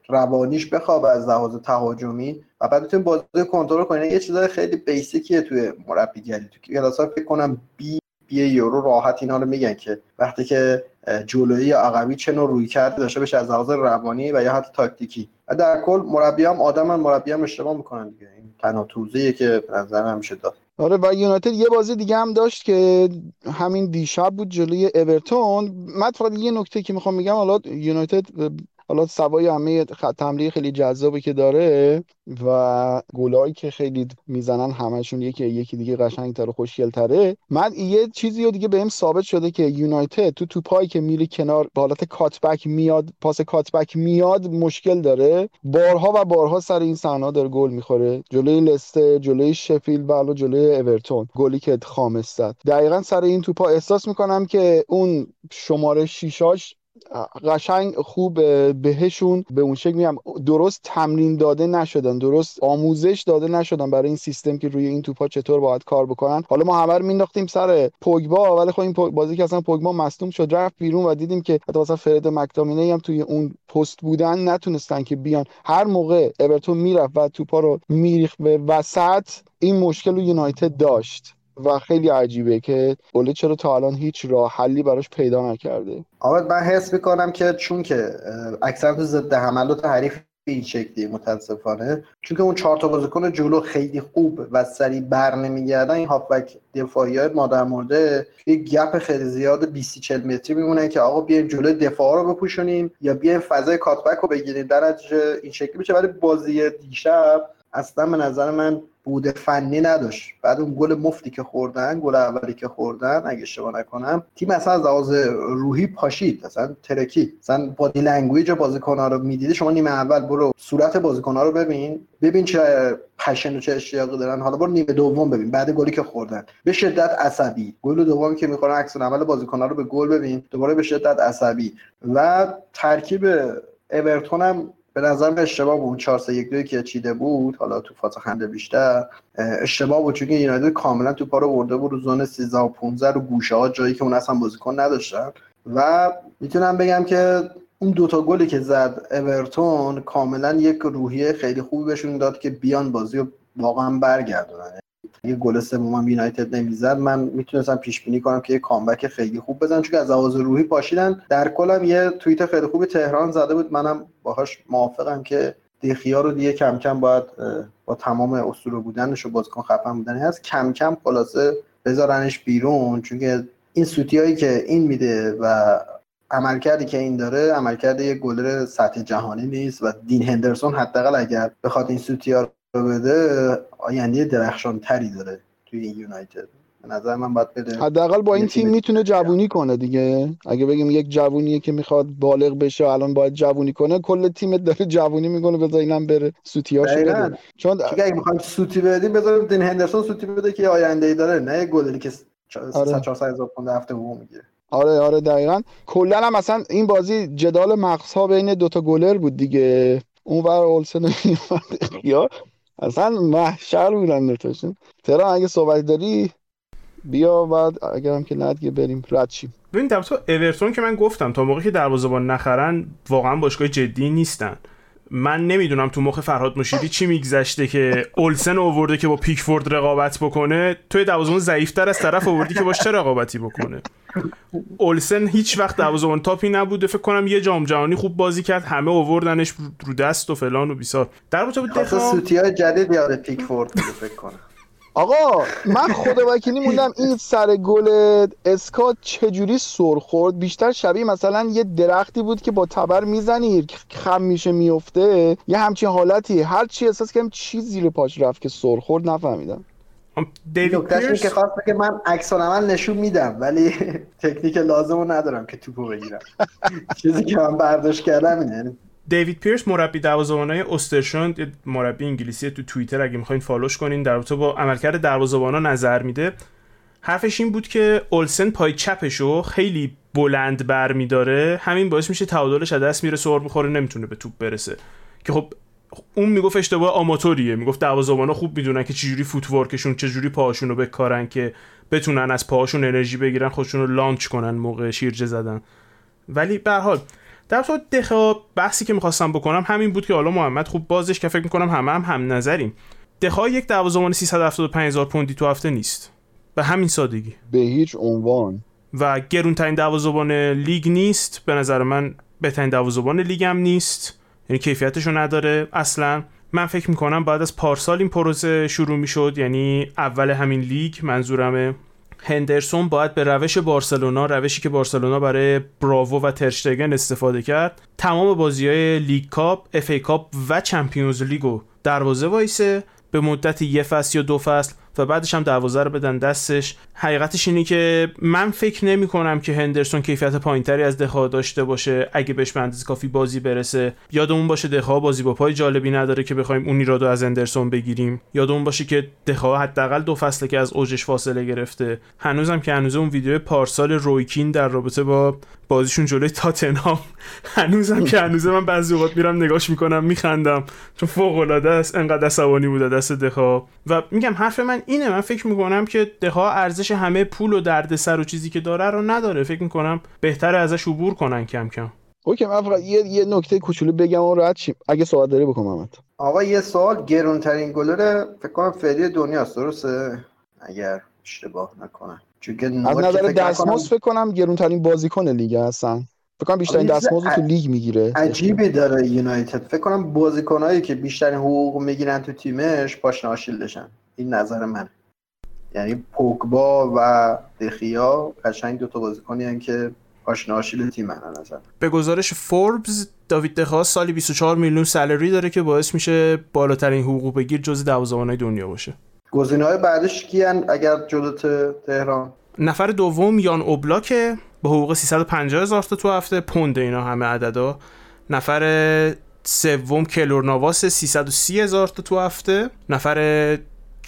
روانیش بخواب از لحاظ تهاجمی و بعد بتونی بازی کنترل کنی. یه چیزای خیلی بیسیکیه توی مربیگری تو کلاس فکر کنم بی بی یورو راحت اینا رو میگن که وقتی که جلویی عقبی چه نوع روی کرده داشته بشه از لحاظ روانی و یا حتی تاکتیکی. و در کل مربی هم آدم مربی هم اشتباه می‌کنن دیگه. این تنها توضیحی که نظر همیشه داد. آره و یونایتد یه بازی دیگه هم داشت که همین دیشب بود جلوی اورتون. من فقط یه نکته که می‌خوام بگم حالا یونایتد حالا سوای همه حمله خیلی جذابی که داره و گلایی که خیلی می‌زنن همشون یکی یکی دیگه قشنگتر و خوشگلتره. من یه چیزی رو دیگه بهم ثابت شده که یونایتد تو توپایی که میری کنار به حالت کاتبک میاد پاس کاتبک میاد مشکل داره. بارها و بارها سر این صحنه داره گل می‌خوره. جلوی لستر جلوی شفیلد و جلوی اورتون. گلی که خامس زد. دقیقا سر این توپا احساس می‌کنم که اون شماره شیشاش قشنگ خوب بهشون به اون شکل میگم درست تمرین داده نشدن درست آموزش داده نشدن برای این سیستم که روی این توپا چطور باید کار بکنن. حالا ما همه رو مینداختیم سر پوگبا ولی خب این بازی که اصلا پوگبا مصدوم شد رفت بیرون و دیدیم که حتی مثلا فرد مکتامینه هم توی اون پست بودن نتونستن که بیان. هر موقع اورتون می‌رفت و توپا رو میریخت به وسط این مشکل رو یونایتد داشت. و خیلی عجیبه که اوله چرا تا الان هیچ راه حلی براش پیدا نکرده. آمد من حس می‌کنم که چون که اکثر تو ضد حملات حریف این شکلی متاسفانه چون که اون چهار تا بازیکن جلو خیلی خوب و سریع بر نمیگردن این هافبک دفاعی های ما در مورد یه گپ خیلی زیاد 20 40 متری میمونه که آقا بیایم جلو دفاع رو بپوشونیم یا بیایم فضای کاتبک رو بگیریم. در این شکلی میشه. ولی بازی دیشب اصلا به نظر من بود فنی نداشت. بعد اون گل مفتی که خوردن گل اولی که خوردن اگه اشتباه نکنم تیم اصلا از لحاظ روحی پاشید اصلا ترکید. اصلا body language بازیکن‌ها رو می‌دیدی شما نیمه اول برو صورت بازیکن‌ها رو ببین. ببین چه passion و چه اشتیاقی دارن. حالا برو نیمه دوم ببین بعد گلی که خوردن. به شدت عصبی. گل دوم که می‌خورن عکس‌العمل بازیکن‌ها رو به گل ببین. دوباره به شدت عصبی. و ترکیب اورتون هم به نظر اشتباه بود. 4 3 1 2 که چیده بود. حالا تو فاز خنده بیشتر. اشتباه بود چون یونایتد کاملا تو پارو برده بود رو zone 13 و 15 رو گوشه ها جایی که اون اصلا بازیکن نداشتن. و می‌تونم بگم که اون دوتا گلی که زد اورتون کاملا یک روحیه خیلی خوبی بهشون داد که بیان بازی رو واقعا برگردونن. یه گل سوم یونایتد نمی‌زد. من می‌تونستم پیش بینی کنم که یه کامبک خیلی خوب بزن چون از لحاظ روحی پاشیدن. در کلم یه توییت خیلی خوبی تهران زده بود. منم باهاش موافقم که دیخیا رو دیگه کم کم باید با تمام اسطوره بودنش و بازیکن خفن بودنی هست. کم کم خلاصه بذارنش بیرون چون این سوتی هایی که این میده و عملکردی که این داره عملکرد یه گلر سطح جهانی نیست و دین هندرسون حداقل اگر بخواد این سوتی بده آینده درخشان تری داره توی این یونایتد. به نظر من باید بده حداقل با این تیم می‌تونه جوونی کنه دیگه. اگه بگیم یک جوونیه که می‌خواد بالغ بشه الان باید جوونی کنه کل تیمت داره جوونی می‌کنه بذار اینم بره سوتیاشو بده. چون اگه می‌خوایم سوتی بدیم بذار دین هندرسون سوتی بده که آینده ای داره نه گلری که 400 400 هزار پوند هفته بوم می‌گیره. آره آره دقیقا. کلا هم مثلا این بازی جدال مغزها بین دوتا گلر بود دیگه. اون ور اولسن یا اصلا محشر بودن دوتاشون. ترا اگه صحبت داری بیا بعد اگرم که ندگه بریم رد شیم. ببین تو اورتون که من گفتم تا موقعی که دروازه‌بان نخرن واقعا باشگاه جدی نیستن. من نمی‌دونم تو مخ فرهاد مشیری چی میگذشته که اولسن اوورده که با پیکفورد رقابت بکنه. توی دروازه‌بان ضعیفتر از طرف اووردی که باش چه رقابتی بکنه. اولسن هیچ وقت دروازه‌بان تاپی نبوده. فکر کنم یه جام جهانی خوب بازی کرد. همه اووردنش رو دست و فلان و بیسار. در بود دفاع سوتیای جدید یاد پیکفورد فکر کنم. آقا من خدا وکیلی موندم این سر گل اسکات چجوری سر خورد. بیشتر شبیه مثلا یه درختی بود که با تبر می‌زنی خم میشه میفته یه همچین حالتی. هر چی احساس کردم چی زیر پاش رفت که سر خورد نفهمیدم. دیوید پیرس که خواست که من عکس نشون میدم ولی <laughs> تکنیک لازمو ندارم که توپو بگیرم <laughs> چیزی که من برداشت کردم اینه. دیوید پیرس مربی دروازه‌بانای استرشوند مربی انگلیسی تو توییتر اگه می‌خواین فالوش کنین در رابطه با عملکرد دروازه‌بانا نظر میده. حرفش این بود که اولسن پای چپشو خیلی بلند برمیداره. همین باعث میشه تعادلش از دست میره سر می‌خوره نمی‌تونه به توپ برسه. که خب اون می‌گفت اشتباه آماتوریه. می‌گفت دروازه‌بانا خوب می‌دونن که چجوری فوتورکشون چجوری پاهاشون رو بکارن که بتونن از پاهاشون انرژی بگیرن خودشون رو لانچ کنن موقع شیرجه زدن. ولی به حال در تو دخا بحثی که می‌خواستم بکنم همین بود که حالا محمد خوب بازش که فکر می‌کنم همه هم هم نظریم. دخا یک دروازه‌بان 375 هزار پوندی تو هفته نیست. به همین سادگی. به هیچ عنوان. و گرونترین دروازه‌بان لیگ نیست. به نظر من بهترین دروازه‌بان لیگ هم نیست. یعنی کیفیتشو نداره اصلا. من فکر می‌کنم بعد از پارسال این پروسه شروع می‌شد یعنی اول همین لیگ منظورمه. هندرسون باید به روش بارسلونا روشی که بارسلونا برای براوو و ترشتگن استفاده کرد تمام بازی های League Cup، FA Cup و Champions League و دروازه وایسه. به مدت یه فصل یا دو فصل و بعدش هم دروازه رو بدن دستش. حقیقتش اینه که من فکر نمی کنم که هندرسون کیفیت پایینتری از دخا داشته باشه اگه بهش به کافی بازی برسه. یادمون باشه دخا بازی با پای جالبی نداره که بخوایم اون ایرادو از هندرسون بگیریم. یادمون باشه که دخا حداقل دو فصله که از اوجش فاصله گرفته. هنوزم که هنوز اون ویدیو پارسال رویکین در رابطه با بازیشون جلوی تاتنهام. هنوزم که هنوز من بعضی اوقات میرم نگاش می‌کنم میخندم. چون فوق العاده است انقدر عصبانی بوده دست دخا و میگم حرف من اینه من فکر می‌کنم که دخا ارزش همه پول و دردسر و چیزی که داره رو نداره. فکر می‌کنم بهتره ازش عبور کنن کم کم. اوکی من فقط یه, یه نکته کوچولو بگم و رد شیم. اگه سوال داری بکن محمد. آقا یه سوال گرونترین گلر فکر کنم فعلی دنیاست درسته؟ اگر اشتباه نکنم. چون از نظر دستمزد فکر کنم گرونترین بازیکن لیگ هستن. فکر کنم بیشترین دستمزد تو لیگ می‌گیره. عجیبی داره یونایتد. فکر کنم بازیکنایی که بیشترین حقوق می‌گیرن تو تیمش پاشنه آشیلدشن این نظر من یعنی پوگبا و دخیا قشنگ دو تا بازیکنی که پاشنه آشیل تیم نظر. به گزارش فوربز داوید دخیا سالی 24 میلیون salary داره که باعث میشه بالاترین حقوق بگیر جز دروازه‌بانای دنیا باشه. گزینه‌های بعدش کیان اگر جلو تهران؟ نفر دوم یان اوبلاکه با حقوق 350 هزار تا تو هفته پوند اینا همه عددا. نفر سوم کلور نواس 330 هزار تا تو هفته. نفر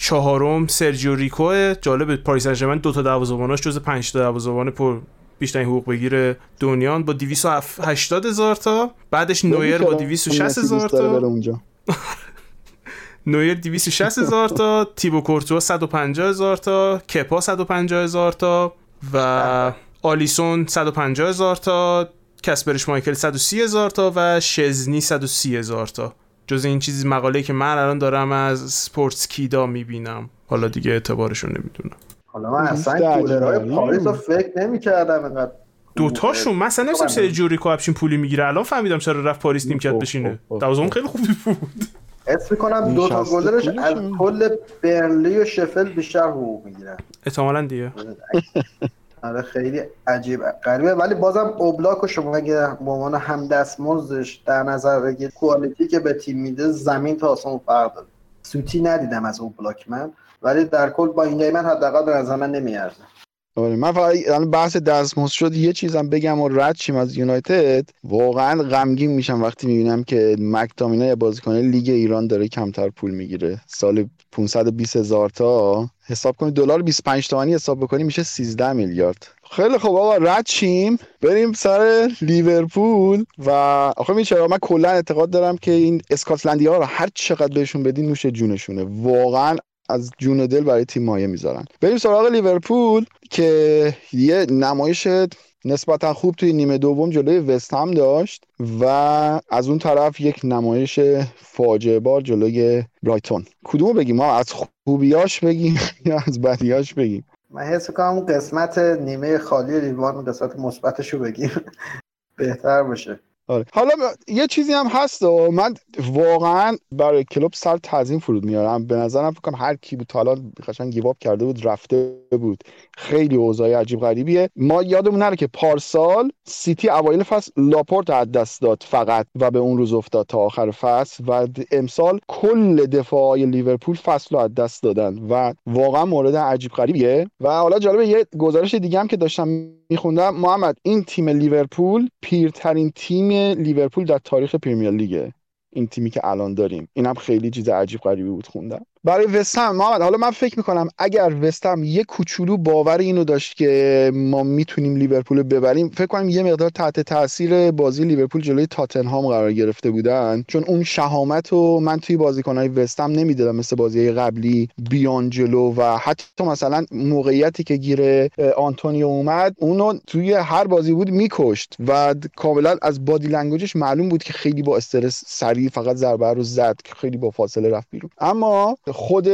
چهارم سرجیو ریکو جالب پاریس سن دو تا دروازه‌باناش جز 5 تا دروازه‌بان پر بیشترین حقوق بگیر دنیان با 280 هزار تا. بعدش نویر با 260 هزار تا. <laughs> نویر 260 هزار تا تیبو کورتوا 150 هزار تا کپا 150 هزار تا و آلیسون 150 هزار تا کسپرش مایکل 130 هزار تا و شزنی 130 هزار تا. جز این چیزی مقاله که من الان دارم از سپورتس کیدا می‌بینم. حالا دیگه اعتبارشو نمی‌دونم. حالا من اصلا کولرهای پاریس رو فکر نمی‌کردم اینقدر دوتاشون من اصلا نمیستم سری جوری همچین پولی می‌گیره. الان فهمیدم چرا رفت پاریس نیمکت بشینه. دوازم خیلی خوبی بود. اسم می‌کنم دو تا گلرش از کل برنلی و شفل بیشتر حقوق می‌گیرن. احتمالاً دیگه. <laughs> آره خیلی عجیب. غریبه. ولی بازم اوبلاک و شما اگه به عنوان هم دستمزدش در نظر بگیرید کوالیتی که به تیم میده زمین تا آسمون فرق داره. سوتی ندیدم از اوبلاک من ولی در کل با این من حداقل به نظر من نمیارزه. آره من فقط بحث دستمزد شد یه چیزم بگم و رد شیم از یونایتد. واقعا غمگین میشم وقتی می‌بینم که مکتامینه یا بازیکن لیگ ایران داره کمتر پول می‌گیره. سال 520 هزار تا حساب کنید دلار 25 تومانی حساب بکنیم میشه 13 میلیارد. خیلی خوب آقا رد شیم. بریم سر لیورپول و آخه می چرا من کلا اعتقاد دارم که این اسکاتلندی ها رو هر چقدر بهشون بدین نوش جونشونه. واقعا از جون دل برای تیم مایه می‌ذارن. بریم سراغ لیورپول که یه نمایش نسبتا خوب توی نیمه دوم جلوی وست هم داشت و از اون طرف یک نمایش فاجعه بار جلوی برایتون. کدومو بگیم؟ ما از خوبیاش بگیم <laughs> یا از بدیاش بگیم؟ من حس کنم قسمت نیمه خالی لیوان قسمت مثبتشو بگیم. <laughs> بهتر باشه. آره. حالا یه چیزی هم هست و من واقعا برای کلوپ سر تعظیم فرود میارم. به نظرم فکر هر کی بود حالا قشنگ give up کرده بود رفته بود. خیلی اوضاع عجیب غریبیه. ما یادمون نره که پارسال سیتی اوایل فصل لاپورت از دست داد فقط و به اون روز افتاد تا آخر فصل و امسال کل دفاعی لیورپول فصل رو از دست دادن و واقعا مورد عجیب غریبیه. و حالا جالبه یه گزارش دیگه هم که داشتم میخوندم. محمد این تیم لیورپول پیرترین تیم لیورپول در تاریخ پریمیر لیگه. این تیمی که الان داریم. اینم خیلی چیز عجیب غریبی بود خوندم. برای وستهم محمد حالا من فکر می‌کنم اگر وستهم یه کوچولو باور اینو داشت که ما می‌تونیم لیورپول رو ببریم فکر کنم یه مقدار تحت تاثیر بازی لیورپول جلوی تاتنهام قرار گرفته بودن. چون اون شهامت رو من توی بازیکنهای وستهم نمی‌دیدم مثل بازی قبلی بیان جلو و حتی مثلا موقعیتی که گیر آنتونیو اومد اونو توی هر بازی بود میکشت و کاملا از body language ش معلوم بود که خیلی با استرس سریع فقط ضربه رو زد که خیلی با فاصله رفت بیرون. اما خود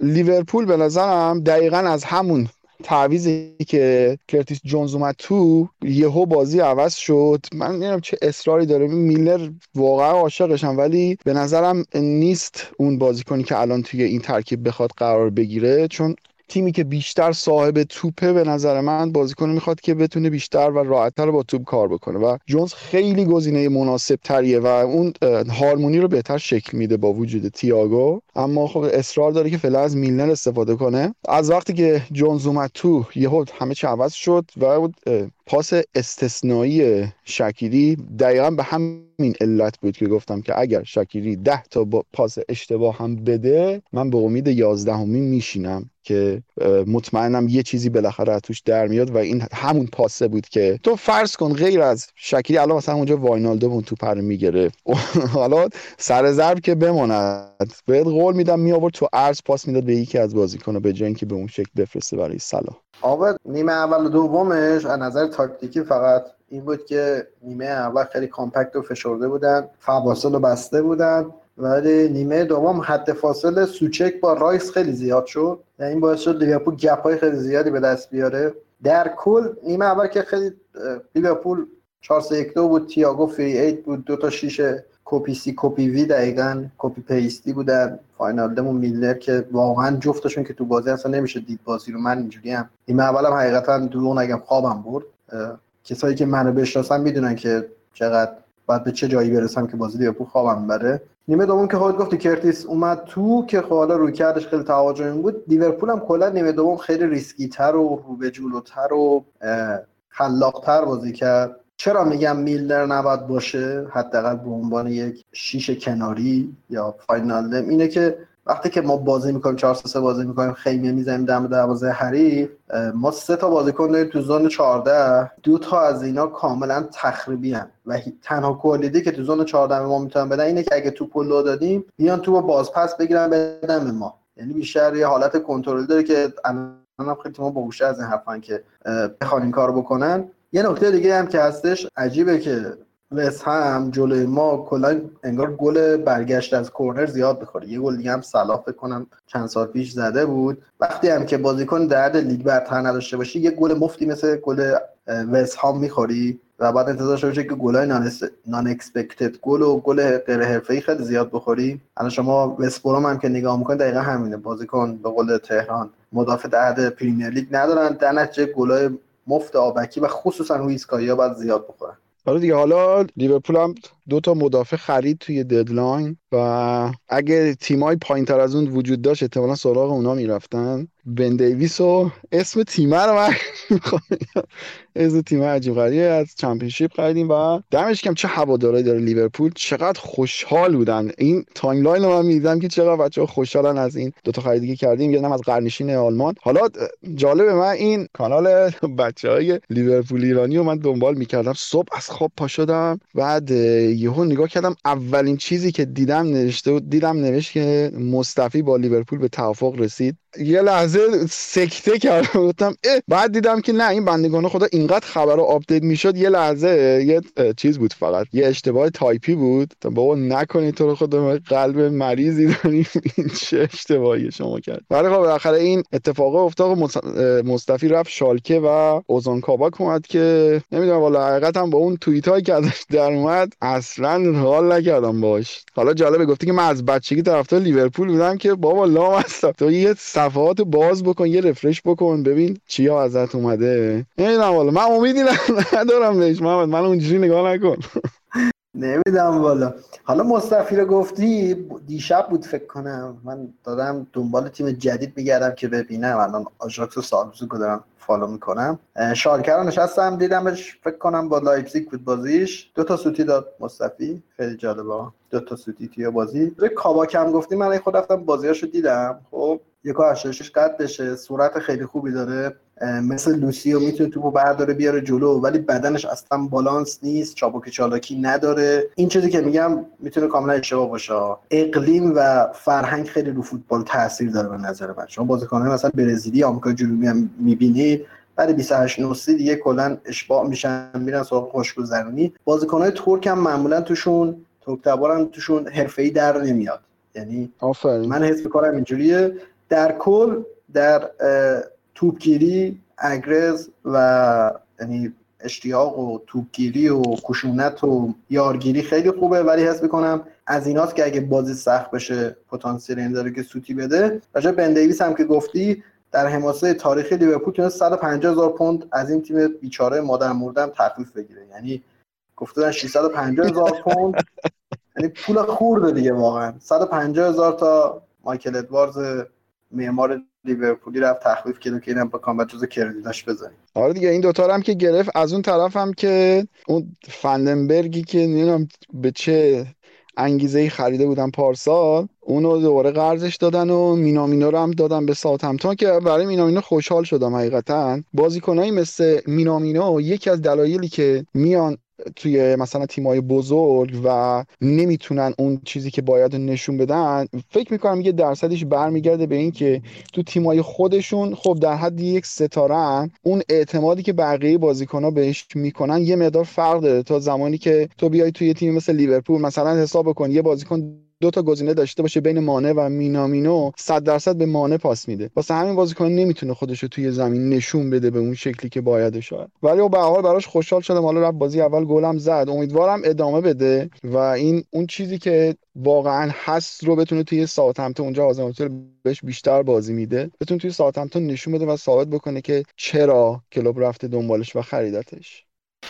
لیورپول به نظرم دقیقا از همون تعویزی که کرتیس جونز اومد تو یهو بازی عوض شد. من نمی‌دونم چه اصراری داره. میلر واقعا عاشقشم ولی به نظرم نیست اون بازیکنی که الان توی این ترکیب بخواد قرار بگیره چون تیمی که بیشتر صاحب توپه به نظر من بازیکن می‌خواد که بتونه بیشتر و راحتتر با توپ کار بکنه و جونز خیلی گزینه مناسب تریه و اون هارمونی رو بهتر شکل میده با وجود تییاگو. اما خب اصرار داره که فعلا از میلنر استفاده کنه. از وقتی که جونز اومد تو یهو همه چی عوض شد و پاس استثنایی شکیری دقیقا به همین علت بود که گفتم که اگر شکیری ده تا با پاس اشتباه هم بده من به امید یازدهمی میشینم که مطمئنم یه چیزی بالاخره توش در میاد و این همون پاسه بود که تو فرض کن غیر از شکیری الان مثلا اونجا واینالدو اون تو پر می‌گرفت <laughs> حالا سر ضرب که بماند. بهت قول میدم می آورد تو عرض پاس می‌داد به یکی از بازیکن‌ها به جای که به اون شکل بفرسته برای صلاح. آبد نیمه اول و دومش از نظر تاکتیکی فقط این بود که نیمه اول خیلی compact و فشرده بودن فواصل و بسته بودن ولی نیمه دوم حد فاصله سوچک با رایس خیلی زیاد شد. یعنی این باعث شد لیورپول gap های خیلی زیادی به دست بیاره. در کل نیمه اول که خیلی لیورپول 4 3 1 2 بود تییاگو فری ایت بود دو تا شیشه کپی سی کپی وی دقیقا کپی پیستی بودن فاینال دمون میلر که واقعا جفتشون که تو بازی اصلا نمیشه دید بازی رو. من اینجوری هم. این اولم حقیقتا دروغ نگم خوابم برد. کسایی که منو بشناسن می‌دونن که چقدر بعد به چه جایی برسم که بازی لیورپول خوابم بره. نیمه دوم که خودت گفتی کرتیس اومد تو که خب حالا روی کردش خیلی تهاجمی بود. لیورپول هم کلا نیمه دوم خیلی ریسکی تر و رو به جلوتر و خلاقتر بازی کرد. چرا میگم میلر نباید باشه؟ حداقل به عنوان یک شیش کناری یا فاینال اینه که وقتی که ما بازی می‌کنیم 4 3 بازی می‌کنیم خیمه می‌زنیم دم دروازه حریف ما سه تا بازیکن داریم تو زون 14 دو تا از اینا کاملا تخریبی هم و تنها کلیدی که تو زون 14 ما می‌تونن بدن اینه که اگه توپ لو دادیم بیان تو بازپس بگیرن بدن به ما. یعنی بیشتر یه حالت کنترل داره که الان خیلی ما باهوشه از این حرفن که بخوان این کارو بکنن. یه نکته دیگه هم که هستش عجیبه که وست هم جلوی ما کلا انگار گل برگشت از کورنر زیاد بخوره یه گل دیگه هم صلاح کنم چند سال پیش زده بود. وقتی هم که بازیکن در حد لیگ برتر نداشته باشی یه گل مفتی مثل گل وست هام می‌خوری و بعد انتظار باشه که گلای non expected گل و گل غیر حرفه‌ای خیلی زیاد بخوری. الان شما وست هم که نگاه می‌کنید دقیقا همینه. بازیکن به قول تهران مدافع در حد پریمیر لیگ ندارن. در نتیجه گلای مفت آبکی و خصوصا روی اسکایا باید زیاد بخورن. حالا دیگه حالا لیورپول هم دو تا مدافع خرید توی deadline و اگه تیمای پایین تر از اون وجود داشت احتمالا سراغ اونا می‌رفتن. بن دیویس و اسم تیمه رو من <laughs> اسم تیم عجیب غریبی از Championship خریدیم و دمش گرم چه هواداری داره لیورپول. چقدر خوشحال بودن. این timeline رو من می‌دیدم که چقدر بچه‌ها خوشحالن از این دو تا خریدی که کردیم. یه از قعرنشین آلمان. حالا جالبه من این کانال بچه‌های لیورپول ایرانی رو من دنبال می‌کردم. صبح از خواب پا شدم. بعد یهو نگاه کردم اولین چیزی که دیدم نوشته بود دیدم نوشت که مصطفی با لیورپول به توافق رسید. یه لحظه سکته کردم. گفتم بعد دیدم که نه این بندگان خدا اینقدر خبر رو update می‌شد. یه لحظه یه چیز بود فقط. یه اشتباه تایپی بود. بابا نکنید تو رو خدا قلب مریضی داریم. <laughs> این چه اشتباهی شما کرد. ولی خب بالاخره این اتفاق افتاد. مصطفی رفت شالکه و اوزان کاباک اومد که نمی‌دونم والا حقیقت هم با اون توییت هایی که ازش در اومد اصلا حال نکردم باش حالا جالبه گفتی که من از بچگی طرفدار لیورپول بودم که بابا لام هستم تو یه صفحه‌ات باز بکن یه refresh بکن ببین چیا ازت اومده. نمی‌دونم والا من امیدی ندارم بهش محمد من اونجوری نگاه نکن. نمی‌دونم والا. حالا مصطفی رو گفتی دیشب بود فکر کنم. من دادم دنبال تیم جدید میگردم که ببینم. الان آژاکس و شالکه رو دارم follow می‌کنم. شالکه رو نشستم دیدمش فکر کنم با لایپزیگ بود بازیش. دو تا سوتی داد مصطفی خیلی جالبه. دو تا سوتی توی بازی. کاباکم گفتی من خود رفتم بازیاشو دیدم. خب یک قدشه صورت خیلی خوبی داره. مثل لوسیو می‌تونه توپو برداره بیاره جلو ولی بدنش اصلا بالانس نیست چابک چالاکی نداره. این چیزی که میگم می‌تونه کاملا اشتباه باشه. اقلیم و فرهنگ خیلی رو فوتبال تاثیر داره به نظر من. شما بازیکنان مثلا برزیلی آمریکا جنوبی هم می‌بینید بعد 28 نوسی دیگه کلا اشباع میشن میرن سراغ خوشگذرونی بازیکنهای ترک هم معمولا توشون ترک توشون حرفه‌ای در نمیاد. یعنی آفرین. من حس می‌کنم اینجوریه. در کل در توپگیری اگرز و یعنی اشتیاق و توپگیری و خشونت و یارگیری خیلی خوبه. ولی حس می‌کنم از ایناست که اگه بازی سخت بشه پتانسیل این داره که سوتی بده. راجع بن هم که گفتی در حماسه تاریخی لیورپول تونست 150 هزار پوند از این تیم بیچاره مادر مردم تخفیف بگیره. یعنی گفته 650 هزار پوند. یعنی پول خورده دیگه واقعا. 150 هزار تا مایکل ادواردز معمار لیورپولی رفت تخفیف کرد که اینم با کامبت جز کردیتاش بزنیم. آره دیگه این دوتا هم که گرفت از اون طرف هم که اون فندنبرگی که نمی‌دونم به چه انگیزه ای خریده بودن پارسال اونو دوباره قرضش دادن و مینامینو رو هم دادن به ساوثهمپتون که برای مینامینو خوشحال شدم حقیقتا. بازیکنایی مثل مینامینو یکی از دلایلی که میان توی مثلا تیمای بزرگ و نمی‌تونن اون چیزی که باید نشون بدن فکر می‌کنم یه درصدش برمیگرده به این که تو تیمای خودشون خب در حد یک ستاره اون اعتمادی که بقیه بازیکنها بهش می‌کنن یه مقدار فرق داره تا زمانی که تو بیای توی تیم مثل لیورپول مثلا حساب کن یه بازیکن دو تا گزینه داشته باشه بین مانه و مینامینو 100 درصد به مانه پاس میده. واسه همین بازیکن نمی‌تونه خودش رو توی زمین نشون بده به اون شکلی که باید شاید ولی به حال براش خوشحال شدم. حالا رفت بازی اول گلم زد. امیدوارم ادامه بده و این اون چیزی که واقعا هست رو بتونه توی ساعت اونجا آزماتل بهش بیشتر بازی میده بتونه توی ساعت نشون بده و ثابت بکنه که چرا کلوب رفته دنبالش و خریدتش.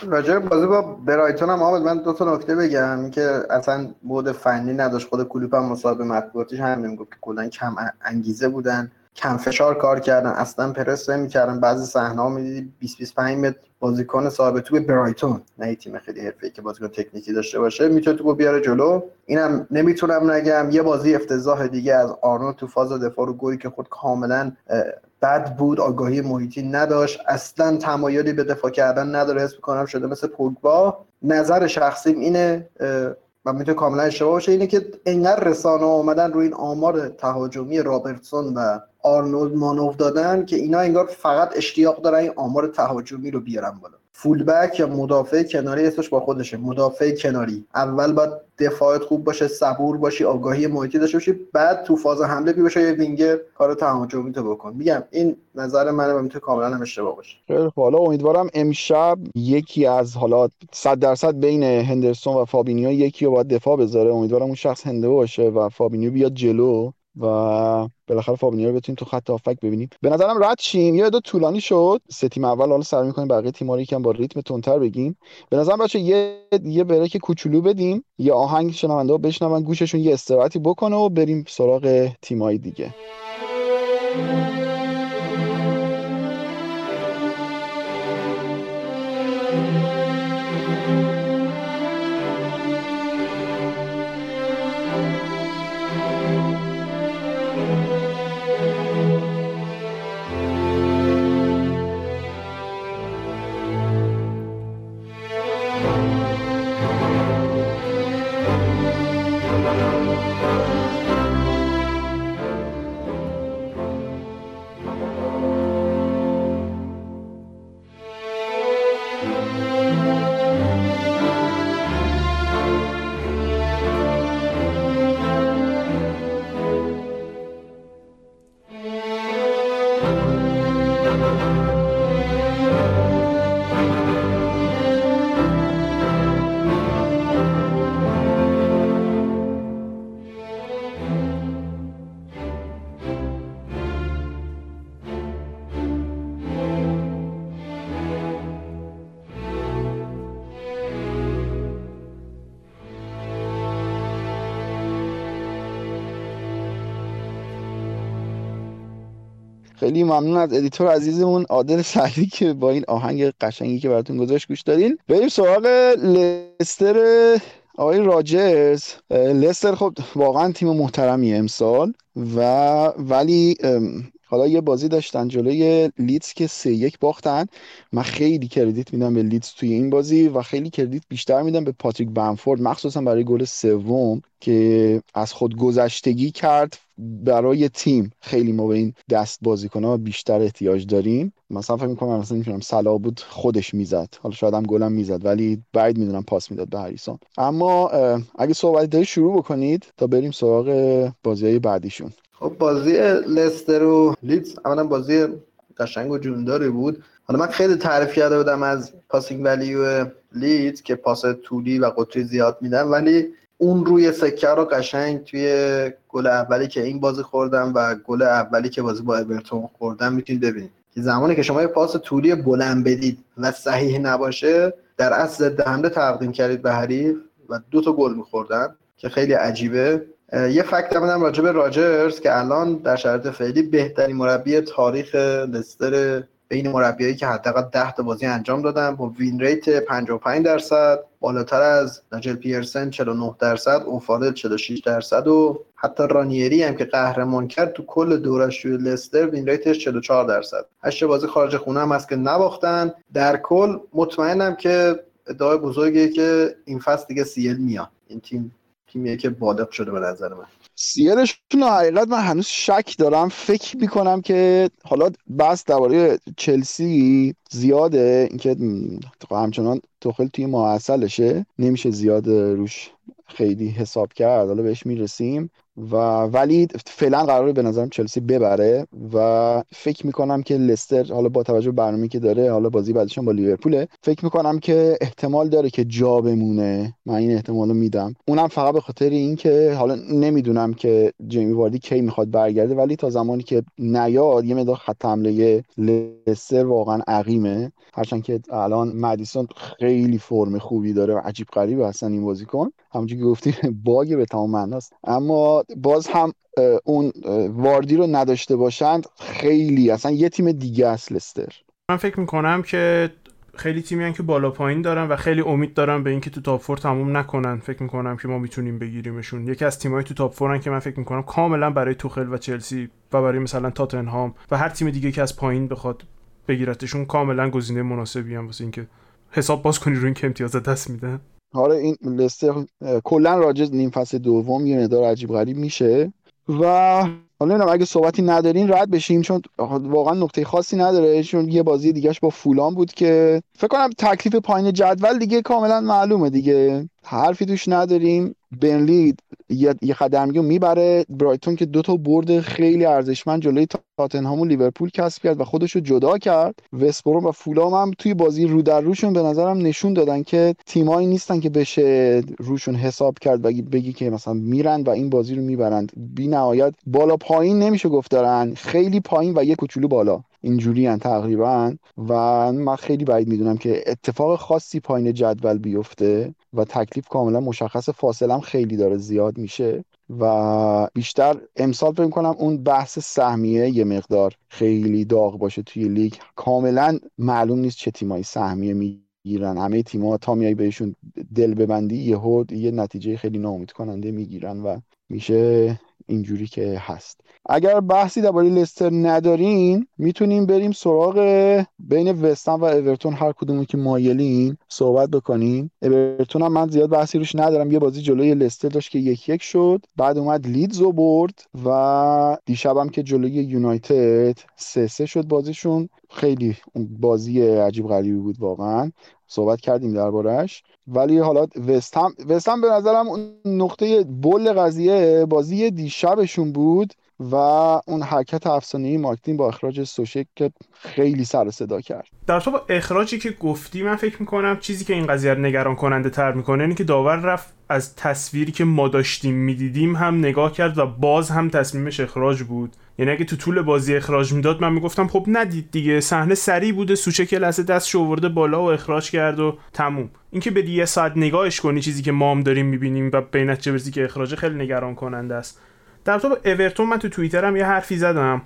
راجع بازی با برایتون هم آمد من دو تا نکته بگم. که اصلا بود فنی نداشت. خود کلوپ هم مصاحبه مطبوعاتیش هم گفت که کلا کم انگیزه بودن کم فشار کار کردن. اصلا پرس نمی‌کردن. بعضی صحنه ها می‌دیدی 20 25 متر بازیکن صاحب تو برایتون. نه تیم خیلی حرفه‌ای که بازیکن تکنیکی داشته باشه. می‌تونه تو بیاره جلو. اینم نمی‌تونم نگم. یه بازی افتضاح دیگه از آرنولد تو فاز دفاع رو گلی که خود کاملا بد بود آگاهی محیطی نداشت. اصلا تمایلی به دفاع کردن نداره حس می‌کنم شده مثل پوگبا. نظر شخصیم اینه و می‌تونه کاملا اشتباه باشه اینه که انقدر رسانه اومدن روی این آمار تهاجمی رابرتسون و آرنولد مانوف دادن که اینا انگار فقط اشتیاق دارن این آمار تهاجمی رو بیارن بالا. فولبک یا مدافع کناری اسمش با خودشه. مدافع کناری. اول باید دفاعت خوب باشه صبور باشی آگاهی محیطی داشته باشی بعد تو فاز حمله بی باشه یه وینگر کار تهاجمی تو بکن. میگم این نظر منه و می‌تونه کاملا هم اشتباه باشه. خیلی حالا امیدوارم امشب یکی از حالا 100 درصد بین هندرسون و فابینیو یکی رو باید دفاع بذاره. امیدوارم اون شخص هندو باشه و فابینیو بیاد جلو. و بالاخره فابینیو رو بتونیم تو خط هافک ببینیم. به نظرم رد شیم. یه دو طولانی شد. سه تیم اول حالا سر می‌کنیم بقیه تیم‌ها رو یکم با ریتم تندتر بگیم. به نظرم بچه یه یه break کوچولو بدیم. یه آهنگ شنونده بشنون گوششون یه استراحتی بکنه و بریم سراغ تیمای دیگه. خیلی ممنون از editor عزیزمون عادل سعیدی که با این آهنگ قشنگی که براتون گذاشت گوش دادین. بریم سراغ لستر آقای راجرز. لستر خب واقعا تیم محترمی امسال و ولی حالا یه بازی داشتن جلوی لیدز که سه یک باختن. من خیلی credit میدم به لیدز توی این بازی و خیلی credit بیشتر میدم به پاتریک بنفورد مخصوصا برای گل سوم که از خود گذشتگی کرد. برای تیم خیلی ما به این دست بازیکنها بیشتر احتیاج داریم. مثلا فکر می‌کنم مثلا می‌تونم صلاح بود خودش می‌زد. حالا شاید هم گلم می‌زد ولی بعید می‌دونم پاس می‌داد به هریسون. اما اگه صحبت داری شروع بکنید تا بریم سراغ بازی های بعدیشون. خب بازی لستر و لیدز اولا بازی قشنگ و جونداری بود. حالا من خیلی تعریف کرده بودم از پاسینگ ولیو لیدز که پاس طولی و قطری زیاد میدن ولی اون روی سکه رو قشنگ توی گل اولی که این بازی خوردم و گل اولی که بازی با اورتون خوردم می‌تونید ببینید. که زمانی که شما یه پاس طولی بلند بدید و صحیح نباشه در اصل ضد حمله تقدیم کردید به حریف و دو تا گل میخوردن که خیلی عجیبه. یه فکت هم راجع به راجرز که الان در شرایط فعلی بهترین مربی تاریخ لستر بین مربیایی که حداقل 10 تا بازی انجام دادن با وین ریت 55 درصد بالاتر از نجل پیرسن 49 درصد اوفارل 46 درصد و حتی رانیری هم که قهرمان کرد تو کل دورش توی لستر وین ریتش 44 درصد. هشت بازی خارج خونه هم هست که نباختن. در کل مطمئنم که ادعای بزرگیه که این فصل دیگه سیل میاد. این تیم تیمیه که بالغ شده به نظر من. سیرشون حقیقت من هنوز شک دارم. فکر می‌کنم که حالا بس درباره چلسی زیاده. اینکه همچنان توخل توی معسلشه نمیشه زیاد روش خیلی حساب کرد. حالا بهش می‌رسیم. و ولی فعلا قراره به نظرم چلسی ببره و فکر می‌کنم که لستر حالا با توجه به برنامه‌ای که داره حالا بازی بعدشون با لیورپوله فکر می‌کنم که احتمال داره که جا بمونه. من این احتمال رو میدم. اونم فقط به خاطر اینکه حالا نمی‌دونم که جیمی واردی کی می‌خواد برگرده ولی تا زمانی که نیاد یه مقدار خط حمله لستر واقعا عقیمه. هرچند که الان مدیسون خیلی فرم خوبی داره عجیب غریبه اصلا این بازیکن. همونجوری که گفتی باگ به تمام معناست. اما باز هم اون واردی رو نداشته باشند خیلی اصلا یه تیم دیگه است لستر. من فکر می‌کنم که خیلی تیمی که بالا پایین دارن و خیلی امید دارن به اینکه تو تاپ فور تموم نکنن. فکر می‌کنم که ما می‌تونیم بگیریمشون. یکی از تیمای تو تاپ فورن که من فکر می‌کنم کاملا برای توخل و چلسی و برای مثلا تاتنهام و هر تیم دیگه که از پایین بخواد بگیرتشون کاملا گزینه مناسبی هم واسه اینکه حساب باز کنی روی اینکه امتیاز دست میدن. حالا این لستر کلا راجز نیم فصل دوم یه مقدار عجیب غریب میشه. و حالا نمی‌دونم اگه صحبتی ندارین رد بشیم چون واقعا نقطه خاصی نداره چون یه بازی دیگهش با فولان بود که فکر کنم تکلیف پایین جدول دیگه کاملا معلومه دیگه. حرفی توش نداریم. بنلی یه, قدمگی می‌بره. برایتون که دو تا برد خیلی ارزشمند جلوی تاتنهام و لیورپول کسب کرد و خودش رو جدا کرد. وستبروم و فولام هم توی بازی رو در روشون به نظرم نشون دادن که تیمایی نیستن که بشه روشون حساب کرد و بگی که مثلا میرن و این بازی رو می‌برند. بی نهایت بالا پایین نمیشه گفت دارن. خیلی پایین و یه کوچولو بالا. اینجوری تقریبا. و من خیلی بعید می‌دونم که اتفاق خاصی پایین جدول بیفته و تکلیف کاملا مشخص فاصلم خیلی داره زیاد میشه. و بیشتر امسال فکر کنم اون بحث سهمیه یه مقدار خیلی داغ باشه توی لیگ. کاملا معلوم نیست چه تیمایی سهمیه می‌گیرن. همه تیم‌ها تا میای بهشون دل ببندی یهو یه نتیجه خیلی ناامید کننده می‌گیرن و میشه اینجوری که هست. اگر بحثی درباره لستر ندارین می‌تونیم بریم سراغ بین وستن و اورتون هر کدومون که مایلین صحبت بکنیم. اورتون هم من زیاد بحثی روش ندارم. یه بازی جلوی لستر داشت که یک یک شد. بعد اومد لیدز رو برد و دیشبم که جلوی یونایتد سه سه شد بازیشون. خیلی بازی عجیب غریبی بود واقعا. صحبت کردیم دربارهش ولی حالا وستهم وستهم به نظرم نقطه بل قضیه بازی دیشبشون بود. و اون حرکت افسانه‌ای مارکتین با اخراج سوشک که خیلی سر صدا کرد. در با اخراجی که گفتی من فکر می‌کنم چیزی که این قضیه رو نگران کننده تر می‌کنه اینه که داور رفت از تصویری که ما داشتیم می‌دیدیم هم نگاه کرد و باز هم تصمیمش اخراج بود. یعنی اگه تو طول بازی اخراج می‌داد من می‌گفتم خب ندید دیگه صحنه سری بوده سوچه لحظه دست ورده بالا و اخراج کرد و تموم. اینکه به یه ساعت نگاهش کنی چیزی که ما هم داریم می‌بینیم و به نتیجه که اخراج خیلی نگران کننده است. در تو اورتون من تو توییترم یه حرفی زدم.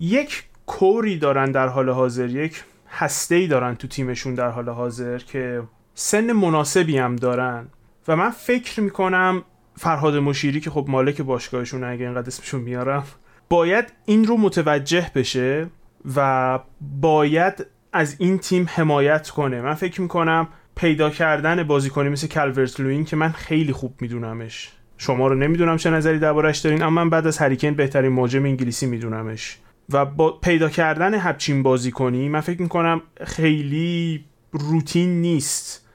یک کوری دارن در حال حاضر یک هسته دارن تو تیمشون در حال حاضر که سن مناسبی هم دارن. و من فکر می‌کنم فرهاد مشیری که خب مالک باشگاهشون اگه اینقدر اسمشون میارم باید این رو متوجه بشه و باید از این تیم حمایت کنه. من فکر می‌کنم پیدا کردن بازیکنی مثل کالورت لوین که من خیلی خوب میدونمش. شما رو نمی‌دونم چه نظری دربارش دارین اما من بعد از هریکن بهترین مهاجم انگلیسی میدونمش. و با پیدا کردن همچین بازیکنی من فکر می‌کنم خیلی روتین نیست.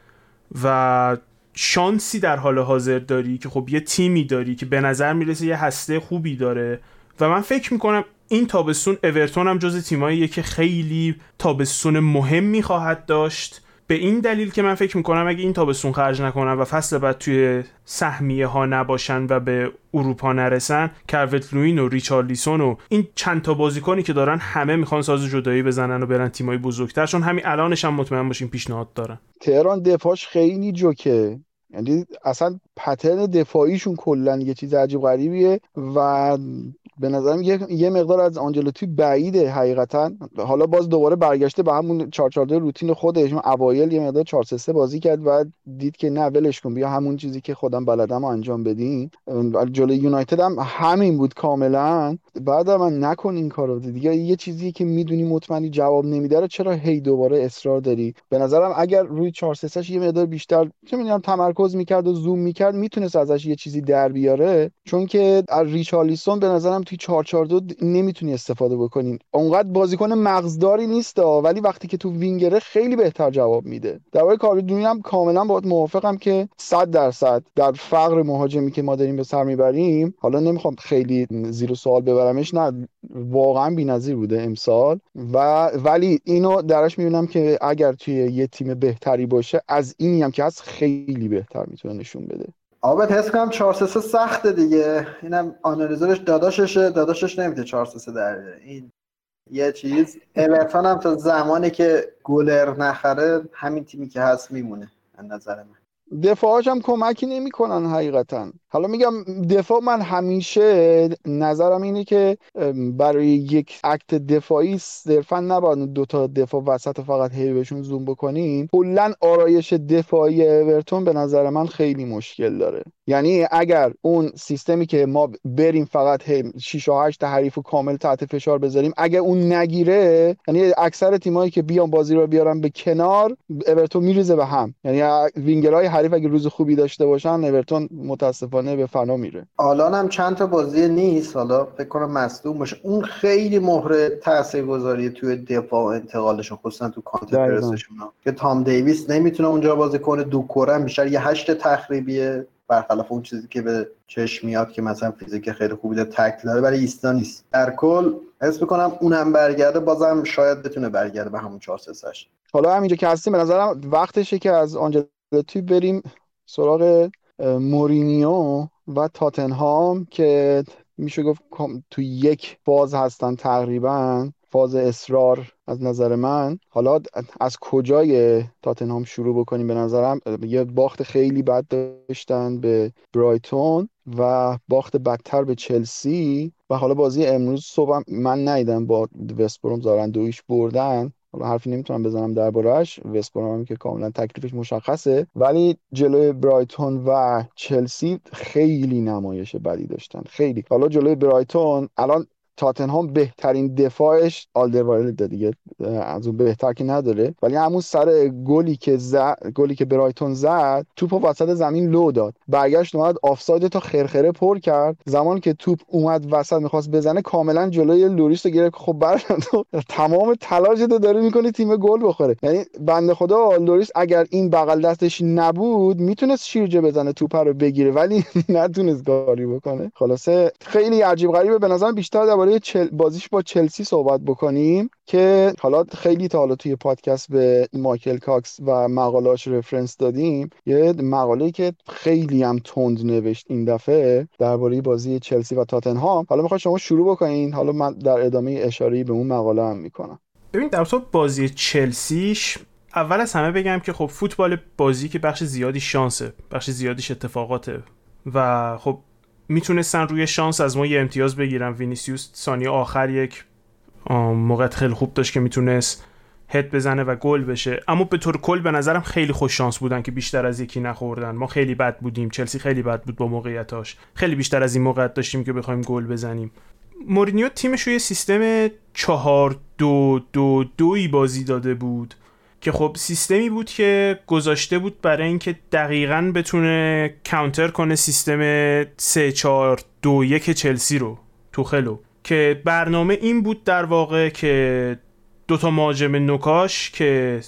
و شانسی در حال حاضر داری که خب یه تیمی داری که به نظر می‌رسه یه هسته خوبی داره. و من فکر می‌کنم این تابستون اورتون هم جز تیماییه که خیلی تابستون مهمی خواهد داشت. به این دلیل که من فکر می‌کنم اگه این تابستون خرج نکنن و فصل بعد توی سهمیه ها نباشن و به اروپا نرسن کروت لوین و ریچارلیسون و این چند تا بازیکنی که دارن همه می‌خوان ساز جدایی بزنن و برن تیمای بزرگتر چون همین الانش هم مطمئن باشین پیشنهاد دارن. تهران دفاعش خیلی جوکه. یعنی اصلا پترن دفاعیشون کلا یه چیز عجیب غریبیه و به نظرم یه, مقدار از آنجلوتی بعیده حقیقتا. حالا باز دوباره برگشته به همون 442 روتین خودش. اوایل یه مقدار 4 3 بازی کرد و دید که نه ولش کن بیا همون چیزی که خودم بلدم انجام بدیم جلوی یونایتد هم همین بود کاملا. بعد من نکن این کارو دیگه یه چیزی که می‌دونی مطمئنی جواب نمیده چرا هی دوباره اصرار داری؟ به نظرم اگر روی 4 3 یه مقدار بیشتر چه می‌دونم تمرکز می‌کرد و زوم می‌کرد می‌تونست ازش یه چیزی در بیاره. چون که ریچارلیسون به نظرم توی 442 نمی‌تونی استفاده بکنین اونقدر بازیکن مغزداری نیست ولی وقتی که تو وینگره خیلی بهتر جواب میده. در کاردونی هم کاملا باید موافقم که 100 درصد در فقر مهاجمی که ما داریم به سر می‌بریم حالا نمی‌خوام خیلی زیر سوال ببرمش نه واقعا بی‌نظیر بوده امسال. و ولی اینو درش می‌بینم که اگر توی یه تیم بهتری باشه از اینی هم که هست خیلی بهتر می‌تونه نشون بده. آبت حس کنم 4 3 سخته دیگه. اینم آنالیزورش داداششه داداشش نمیده 4 3 در این یه چیز. اورتون هم تا زمانی که گلر نخره همین تیمی که هست میمونه از نظر من. دفاعش هم کمکی نمی‌کنن حقیقتا. حالا میگم دفاع من همیشه نظرم اینه که برای یک اکت دفاعی صرفا نباید دو تا دفاع وسط فقط هی بهشون زوم بکنیم کلا آرایش دفاعی اورتون به نظر من خیلی مشکل داره. یعنی اگر اون سیستمی که ما بریم فقط 6 و 8 حریف و کامل تحت فشار بذاریم اگر اون نگیره یعنی اکثر تیمایی که بیان بازی رو بیارن به کنار اورتون میریزه به هم. یعنی وینگرهای حریف اگه روز خوبی داشته باشن اورتون متاسفانه به فنا میره. آلان هم چند تا بازی نیست حالا فکر کنم مصدوم باشه. اون خیلی مهره تاثیرگذاری توی دفاع و انتقالشون خصوصا تو کانتر پرسشون که تام دیویس نمی‌تونه اونجا بازی کنه دو کورم بیشتر یه هشت تخریبیه. برخلاف اون چیزی که به چشم میاد که مثلا فیزیک خیلی خوبی داره تکل داره برای ایستا نیست. در کل حس می‌کنم اونم برگرده بازم شاید بتونه برگرده به همون 4 3 حالا همینجا که هستیم به نظرم وقتشه که از آنجلوتی بریم سراغ مورینیو و تاتنهام که میشه گفت تو یک فاز هستن تقریبا فاز اصرار از نظر من. حالا از کجای تاتنهام شروع بکنیم به نظرم؟ یه باخت خیلی بد داشتن به برایتون و باخت بدتر به چلسی. و حالا بازی امروز صبح من ندیدم با وستبروم زدن دو هیچ بردن. حالا حرفی نمی‌تونم بزنم دربارهش وستبروم که کاملا تکلیفش مشخصه. ولی جلوی برایتون و چلسی خیلی نمایش بدی داشتن. خیلی. حالا جلوی برایتون الان تاتنهام بهترین دفاعش آلدرویرلد دیگه از اون بهتر که نداره. ولی همون سر گلی که زد گلی که برایتون زد توپ وسط زمین لو داد. برگشت اومد آفساید تا خرخره پر کرد. زمان که توپ اومد وسط می‌خواست بزنه کاملا جلوی لوریس رو گرفت. خب برد تمام تلاش رو داره می‌کنه تیم گل بخوره. یعنی بنده خدا لوریس اگر این بغل دستش نبود می‌تونست شیرجه بزنه توپ رو بگیره ولی <laughs> نتونست کاری بکنه. خلاصه خیلی عجیب غریبه. به نظر بیشتر درباره چل... بازیش با چلسی صحبت بکنیم که حالا خیلی تا حالا توی پادکست به مایکل کاکس و مقالاش reference دادیم. یه مقاله که خیلی هم تند نوشت این دفعه درباره بازی چلسی و تاتنهام. حالا می‌خوام شما شروع بکنین. حالا من در ادامه اشاره به اون مقاله هم می‌کنم. ببین در بازی چلسیش اول از همه بگم که خب فوتبال بازی که بخش زیادی شانسه بخش زیادیش اتفاقاته و خب می‌تونستن روی شانس از ما یه امتیاز بگیرن. وینیسیوس ثانیه آخر یک موقع خیلی خوب داشت که می‌تونست هد بزنه و گل بشه. اما به طور کل به نظرم خیلی خوش شانس بودن که بیشتر از یکی نخوردن. ما خیلی بد بودیم. چلسی خیلی بد بود با موقعیتاش. خیلی بیشتر از این موقعیت داشتیم که بخوایم گل بزنیم. مورینیو تیمش روی سیستم چهار دو دو دوی بازی داده بود. که خب سیستمی بود که گذاشته بود برای اینکه دقیقا بتونه کانتر کنه سیستم 3 4 2 1 چلسی رو توخلو. که برنامه این بود در واقع که دوتا مهاجم نوکاش که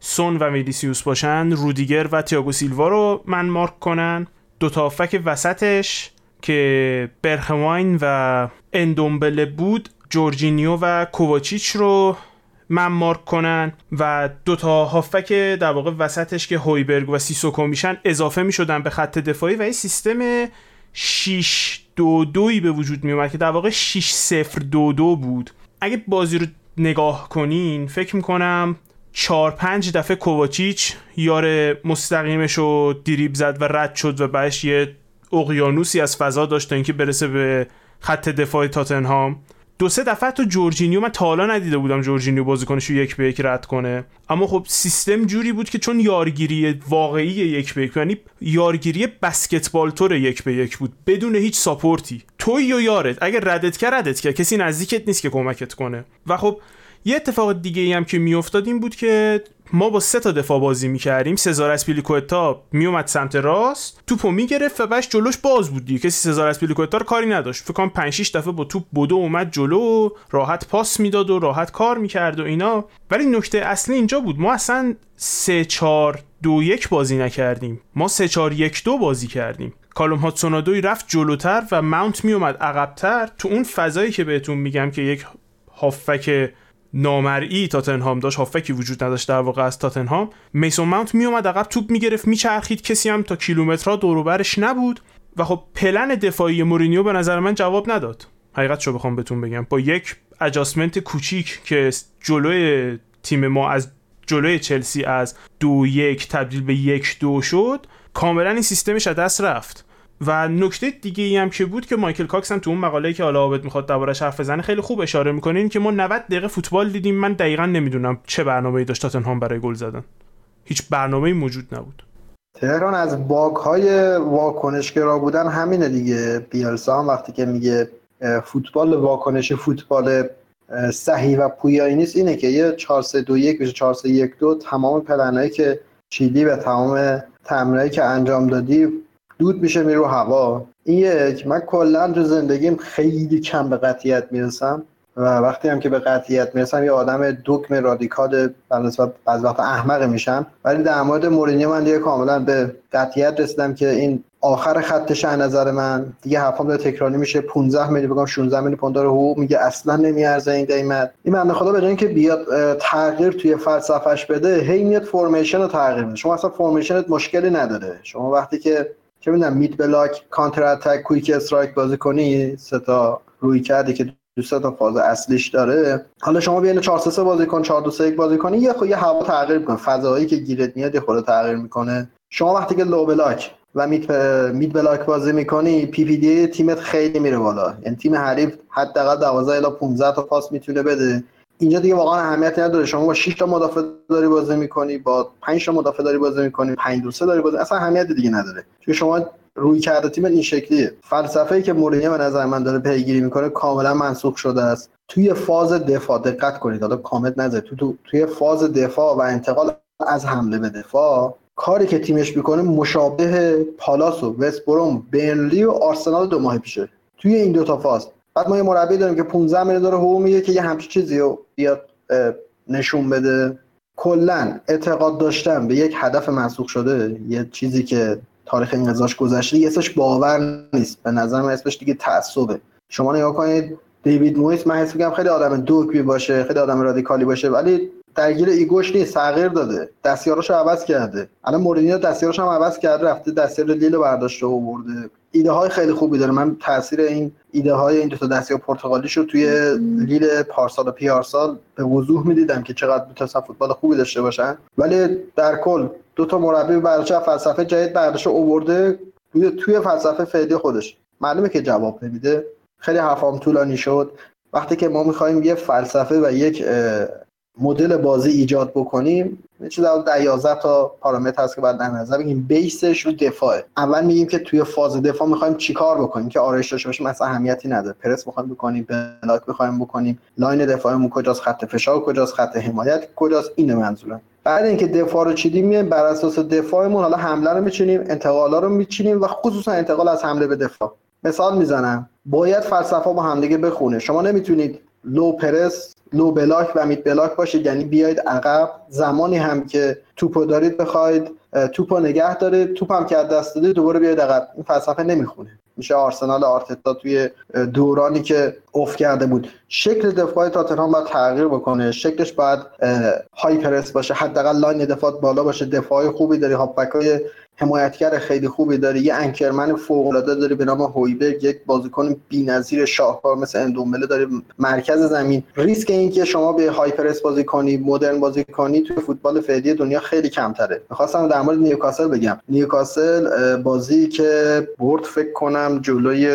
سون و میدیسیوس باشن رودیگر و تیاگو سیلوا رو من مارک کنن. دوتا فک وسطش که برخواین و اندومبله بود جورجینیو و کوواچیچ رو من مارک کنن و دوتا هافک در واقع وسطش که هویبرگ و سیسوکو میشن اضافه می‌شدن به خط دفاعی و این سیستم 6 دو دوی به وجود می اومد که در واقع 6 0 دو دو بود. اگه بازی رو نگاه کنین فکر می‌کنم چهار پنج دفعه کوواچیچ یار مستقیمش رو دیریب زد و رد شد و بعدش یه اقیانوسی از فضا داشت تا اینکه برسه به خط دفاع تاتنهام. دو سه دفعه تو جورجینیو من تا حالا ندیده بودم جورجینیو بازیکنش رو یک به یک رد کنه. اما خب سیستم جوری بود که چون یارگیری واقعی یک به یک یعنی یارگیری بسکتبال طور یک به یک بود بدون هیچ ساپورتی. توی و یارت؟ اگر ردت کرد ردت کرد. کسی نزدیکت نیست که کمکت کنه. و خب یه اتفاق دیگه ای هم که میافتاد این بود که ما با سه تا دفاع بازی می‌کردیم. سزار آسپیلیکوئتا میومد سمت راست توپو می‌گرفت و بش جلوش باز بود دیگه. کسی سزار آسپیلیکوئتا رو کاری نداشت. فکر کنم 5 6 دفعه با توپ بدو اومد جلو راحت پاس می‌داد و راحت کار می‌کرد و اینا. ولی نکته اصلی اینجا بود. ما اصلا 3 4 دو یک بازی نکردیم. ما 3 4 1 2 بازی کردیم. کالوم هاتسونادوی رفت جلوتر و ماونت میومد عقبتر. تو اون فضایی که بهتون میگم که یک هافک نامرئی تاتنهام داشت هافکی وجود نداشت در واقع از تاتنهام. میسون ماونت میومد عقب توپ می‌گرفت میچرخید کسی هم تا کیلومترها دوروبرش نبود و خب پلن دفاعی مورینیو به نظر من جواب نداد. حقیقت شو بخوام بهتون بگم. با یک اجاسمنت کوچیک که جلوی تیم ما از جلوی چلسی از دو یک تبدیل به یک دو شد کاملا این سیستمش از دست رفت. و نکته دیگه ای هم که بود که مایکل کاکس هم تو اون مقاله که حالا عابد می‌خواد دربارش حرف بزنه خیلی خوب اشاره می‌کنه این که ما 90 دقیقه فوتبال دیدیم. من دقیقا نمی‌دونم چه برنامه‌ای داشت تاتنهام برای گل زدن. هیچ برنامه‌ای موجود نبود. تهران از باگ های واکنشگرا بودن همینه دیگه. بیلسا هم وقتی که میگه فوتبال واکنش فوتبال صحیح و پویایی نیست اینه که یه 4 3 2 1 بشه 4 3 1 2 تمام پلنایی که چیدی و تمام تمرینایی که انجام دادی دود میشه میره رو این یک من کلا تو زندگیم خیلی کم به قطیت می‌رسم و وقتی هم که به قطعیت می‌رسم یه آدم دکم رادیکال بعض وقت احمق میشم. ولی در مورد مورینیو من دیگه کاملا به قطعیت رسیدم که این آخر خطش از نظر من دیگه حرفام داره تکراری میشه. 15 میلیون بگم 16 میلیون پوند حقوق میگه اصلا نمیارزه این قیمت. این بنده خدا به اینکه بیاد تغییر توی فلسفهش بده هی میاد formation رو تغییر میده. شما اصلا formation ت مشکلی نداره. شما وقتی که چه می‌دونم mid block counter attack quick strike بازی کنی سه تا روی کردی که دوست تا فاز اصلیش داره. حالا شما بین 4 3 بازی کن 4 2 3 بازی کنی یه خو یه هوا تغییر می‌کنه. فضایی که گیرت میاد یه تغییر می‌کنه. شما وقتی که low block و mid mid block بازی می‌کنی PPDA تیمت خیلی میره بالا. یعنی تیم حریف حداقل 12 الی 15 تا پاس می‌تونه بده. اینجا دیگه واقعا اهمیتی نداره. شما با 6 تا مدافع داری بازی می‌کنی با 5 تا مدافع داری بازی می‌کنی 5 2 3 داری بازی اصلا اهمیت دیگه نداره. چون شما روی کرده تیم این شکلیه. فلسفه ای که مورینیو به نظر من داره پیگیری می‌کنه کاملا منسوخ شده است. توی فاز دفاع دقت کنید حالا کامنت نذارید. تو, تو توی فاز دفاع و انتقال از حمله به دفاع کاری که تیمش می‌کنه مشابه پالاس و وست بروم و آرسنال دو ماه پیشه. توی این دو تا فاز بعد ما یه مربی داریم که 15 میلیون داره حقوق می‌گیره که یه همچین چیزی رو بیاد نشون بده. کلا اعتقاد داشتن به یک هدف منسوخ شده یه چیزی که تاریخ این ازاش گذشته یه اسمش باور نیست. به نظر من اسمش دیگه تعصبه. شما نگاه کنید دیوید مویس من حس میگم خیلی آدم دوکبی باشه خیلی آدم رادیکالی باشه ولی درگیر ego ش نیست تغییر داده. دستیاراشو عوض کرده. الان مورینیو دستیارش هم عوض کرده رفته دستیار لیل برداشته و برده. ایده های خیلی خوبی داره. من تاثیر این ایده های این دو تا دستیار پرتغالی شو توی لیل پارسال و پیارسال به وضوح می‌دیدم که چقدر می‌تونستن فوتبال خوبی داشته باشن. ولی در کل دو تا مربی برداشت فلسفه جدید برداشت اوورده توی توی فلسفه فعلی خودش. معلومه که جواب نمیده. خیلی حرفام طولانی شد. وقتی که ما می‌خوایم یه فلسفه و یک مدل بازی ایجاد بکنیم چه در 11 تا پارامتر هست که باید در نظر بگیریم. base ش رو دفاعه. اول میگیم که توی فاز دفاع می‌خوایم چیکار بکنیم که آرایش داشته باشیم مثلا اهمیتی نداره. پرس می‌خوایم بکنیم block می‌خوایم بکنیم line دفاعمون کجاست خط فشار کجاست خط حمایت کجاست اینه منظورم. بعد اینکه دفاع رو چیدیم میایم بر اساس دفاعمون حالا حمله رو میچینیم انتقالا رو میچینیم و خصوصا انتقال از حمله به دفاع. مثال می‌زنم باید فلسفه با همدیگه بخونه. شما نمی‌تونید low press low block و mid block باشه یعنی بیاید عقب. زمانی هم که توپو دارید بخواید توپو نگه داره توپ هم که دست داده دوباره بیاید عقب. این فلسفه نمی‌خونه. میشه آرسنال آرتتا توی دورانی که افت کرده بود. شکل دفاع تاتنهام باید تغییر بکنه. شکلش باید high press باشه. حداقل line دفاع بالا باشه. دفاع خوبی داری. هافبکای حمایتگر خیلی خوبی داری. یه anchorman فوق العاده داری به نام هویبرگ. یک بازیکن بی‌نظیر شاهکار مثل اندومبله داری مرکز زمین. ریسک اینکه شما به high press بازی کنی مدرن بازی کنی توی فوتبال فعلی دنیا خیلی کمتره. می‌خواستم در مورد نیوکاسل بگم. نیوکاسل بازی که برد فکر کنم جلوی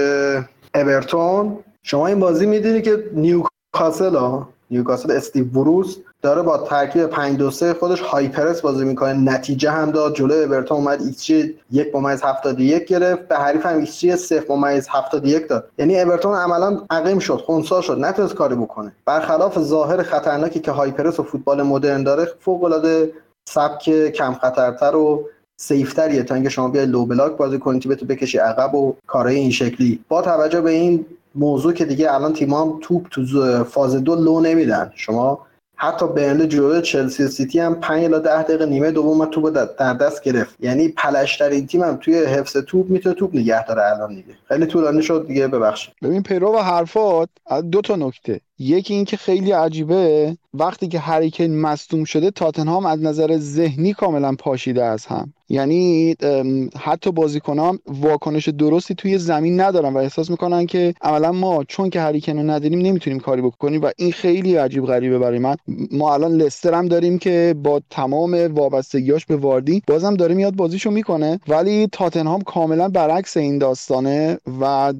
اورتون شما این بازی می‌دونی که نیوکاسل ها نیوکاسل استیو بروس داره با ترکیب 5 2 3 خودش high press بازی می‌کنه. نتیجه هم داد جلوی اورتون اومد ایکس جی 1 ممیز 71 گرفت. به حریف هم ایکس جی 0 ممیز 71 داد. یعنی اورتون عملا عقیم شد خونسا شد نتونست کاری بکنه. برخلاف ظاهر خطرناکی که high press و فوتبال مدرن داره فوق العاده سبک کم خطرتر و safe تریه تا اینکه شما بیای low block بازی کنی تو بکشی عقب و کارهای این شکلی. با توجه به این موضوع که دیگه الان تیم هم توپ تو فاز دو لو نمیدن. شما حتی برنلی جلوی چلسی سیتی هم 5 الی 10 دقیقه نیمه دوم توپ در دست گرفت. یعنی پلشترین تیم هم توی حفظ توپ می‌تونه توپ نگه داره الان دیگه. خیلی طولانی شد دیگه ببخشید. ببین پیرو حرفات دو تا نکته. یکی اینکه خیلی عجیبه وقتی که هریکین مصدوم شده تاتنهام از نظر ذهنی کاملا پاشیده از هم. یعنی حتی بازیکنان واکنش درستی توی زمین ندارن و احساس می‌کنن که عملا ما چون که هریکن رو نداریم نمی‌تونیم کاری بکنیم و این خیلی عجیب غریبه برای من. ما الان لستر هم داریم که با تمام وابستگیاش به واردی بازم داره میاد بازیشو می‌کنه. ولی تاتنهام کاملا برعکس این داستانه و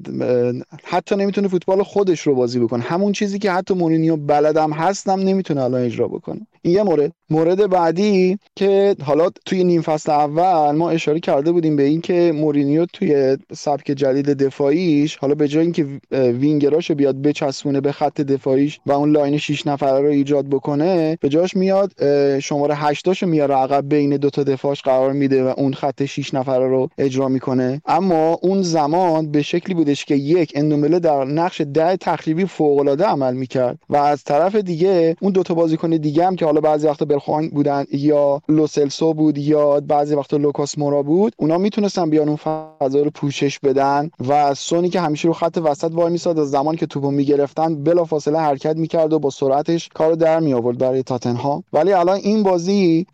حتی نمی‌تونه فوتبال خودش رو بازی بکنه. همون چیزی که حتی مورینیو بلدم هستم نمی‌تونه الان اجرا بکنه. این یه مورد. مورد بعدی که حالا توی نیم فصل اول ما اشاره کرده بودیم به اینکه مورینیو توی سبک جدید دفاعیش حالا به جای اینکه وینگراشو بیاد بچسبونه به خط دفاعیش و اون line 6 نفره رو ایجاد بکنه به جاش میاد شماره 8 شو میاره عقب بین دو تا دفاعش قرار میده و اون خط 6 نفره رو اجرا می‌کنه. اما اون زمان به شکلی بودش که یک اندومبله در نقش ده تخریبی فوق العاده عمل می‌کرد. و از طرف دیگه اون دو تا بازیکن دیگه هم که حالا بعضی وقتا برگواین بودن یا لوسلسو بود یا بعضی وقتا لوکاس مورا بود اونا می‌تونستن بیان اون فضا رو پوشش بدن و سونی که همیشه رو خط وسط وای میساد از زمان که توپو می‌گرفتن بلافاصله حرکت می‌کرد و با سرعتش کارو در می آورد برای تاتنهام. ولی الان این بازی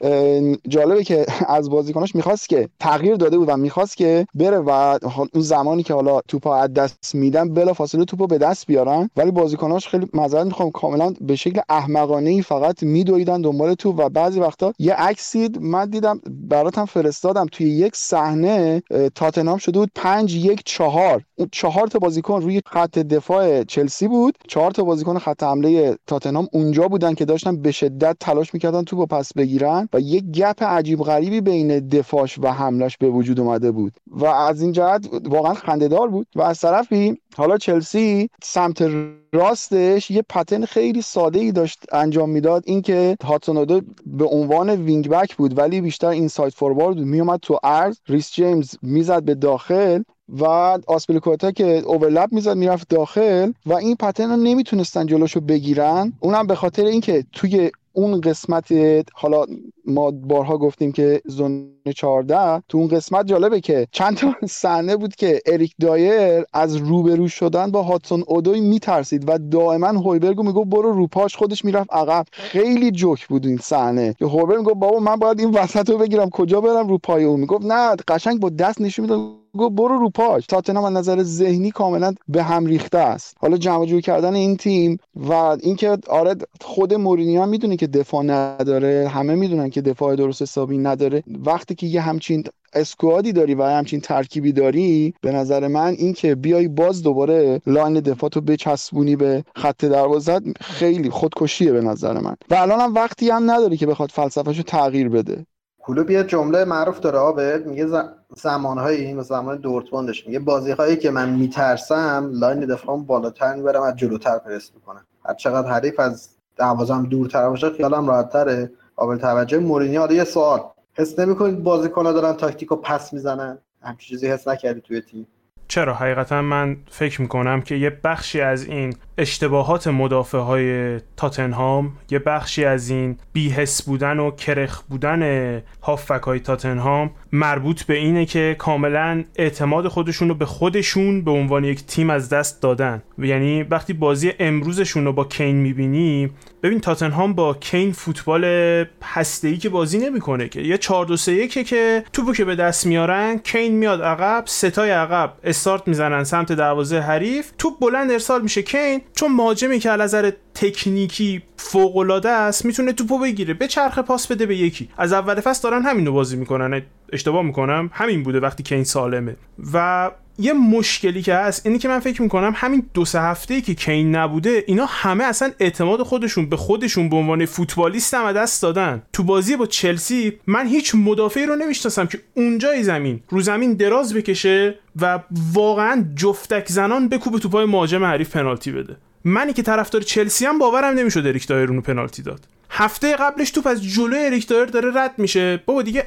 جالبه که <laughs> از بازیکناش می‌خواست که تغییر داده بود و می‌خواست که بره و اون زمانی که حالا توپا از دست میدن بلافاصله توپو به دست بیارن. ولی بازیکناش خیلی معذرت می‌خوام کاملا به شکل احمقانه ای فقط میدویدن دنبال تو و بعضی وقتا یه عکسی من دیدم براتم فرستادم توی یک صحنه تاتنهام شده بود 5 یک 4 اون چهار تا بازیکن روی خط دفاع چلسی بود چهار تا بازیکن خط حمله تاتنهام اونجا بودن که داشتن به شدت تلاش می‌کردن توپو پس بگیرن و یک gap عجیب غریبی بین دفاعش و حملش به وجود اومده بود و از این جهت واقعا خندهدار بود. و از طرفی حالا چلسی سمت راستش یه pattern خیلی ساده ای داشت انجام می‌داد اینکه هادسون اودوی به عنوان wing back بود ولی بیشتر این side forward میومد تو عرض ریس جیمز می‌زد به داخل و آسپلیکوتا که اوورلپ می‌زد می‌رفت داخل و این پتن رو نمی‌تونستن جلوشو بگیرن. اونم به خاطر اینکه توی اون قسمت حالا ما بارها گفتیم که زون 14 تو اون قسمت جالبه که چند تا <laughs> صحنه بود که اریک دایر از روبرو شدن با هاتسون اودوی میترسید و دائما هویبرگو می‌گفت برو روپاش خودش می‌رفت عقب. خیلی جوک بود این صحنه. که هویبرگ می‌گفت بابا من باید این وسط رو بگیرم کجا برم رو پای اون؟ می‌گفت نه قشنگ با دست نشون می‌داد برو رو پاش. تاتنهام از نظر ذهنی کاملا به هم ریخته است. حالا جمع جور کردن این تیم و اینکه آره خود مورینیو هم می‌دونه که دفاع نداره. همه می‌دونن که دفاع درست حسابی نداره. وقتی که یه همچین squad ی داری و همچین ترکیبی داری به نظر من این که بیای باز دوباره line دفاعتو بچسبونی به خط دروازه خیلی خودکشیه به نظر من. و الان هم وقتی هم نداری که بخواد فلسفهشو تغییر بده. کلوپ یه جمله معروف داره آبد میگه زمانهایی مثل زمان دورتموندش میگه بازی هایی که من میترسم line دفاعم بالاتر می‌برم از جلوتر پرس می‌کنم. هر چقدر حریف از دروازم دورتر باشه خیالم راحتتره. قابل توجه مورینیو. حالا یه سوال. حس نمی‌کنید بازیکن‌ها دارن تاکتیکو پس می‌زنن؟ همچین چیزی حس نکردی توی تیم؟ چرا؟ حقیقتا من فکر می‌کنم که یه بخشی از این اشتباهات مدافع های تاتنهام یه بخشی از این بیهس بودن و کرخ بودن هافک های تاتنهام مربوط به اینه که کاملا اعتماد خودشون رو به خودشون به عنوان یک تیم از دست دادن. یعنی وقتی بازی امروزشون رو با کین می‌بینی ببین تاتنهام با کین فوتبال هسته‌ای که بازی نمی‌کنه که. یه 4 2 3 که توپو که به دست میارن کین میاد عقب ستای عقب استارت می‌زنن سمت دروازه حریف. توپ بلند ارسال میشه کین چون مهاجمی که نظر تکنیکی فوق العاده است می‌تونه توپو بگیره به چرخ پاس بده به یکی. از اول فصل دارن همین رو بازی می‌کنن. اشتباه می‌کنم؟ همین بوده وقتی کین سالمه. و یه مشکلی که هست اینی که من فکر می‌کنم همین دو سه هفته که کین نبوده اینا همه اصلا اعتماد خودشون به خودشون به عنوان فوتبالیست هم دست دادن. تو بازی با چلسی من هیچ مدافعی رو نمی‌شناسم که اونجای زمین رو زمین دراز بکشه و واقعا جفتک زنان بکوبه توپای مهاجم حریف پنالتی بده. منی که طرفدار چلسی هم باورم نمی‌شد اریک دایر پنالتی داد. هفته قبلش توپ از جلوی اریک دایر داره رد میشه. بابا دیگه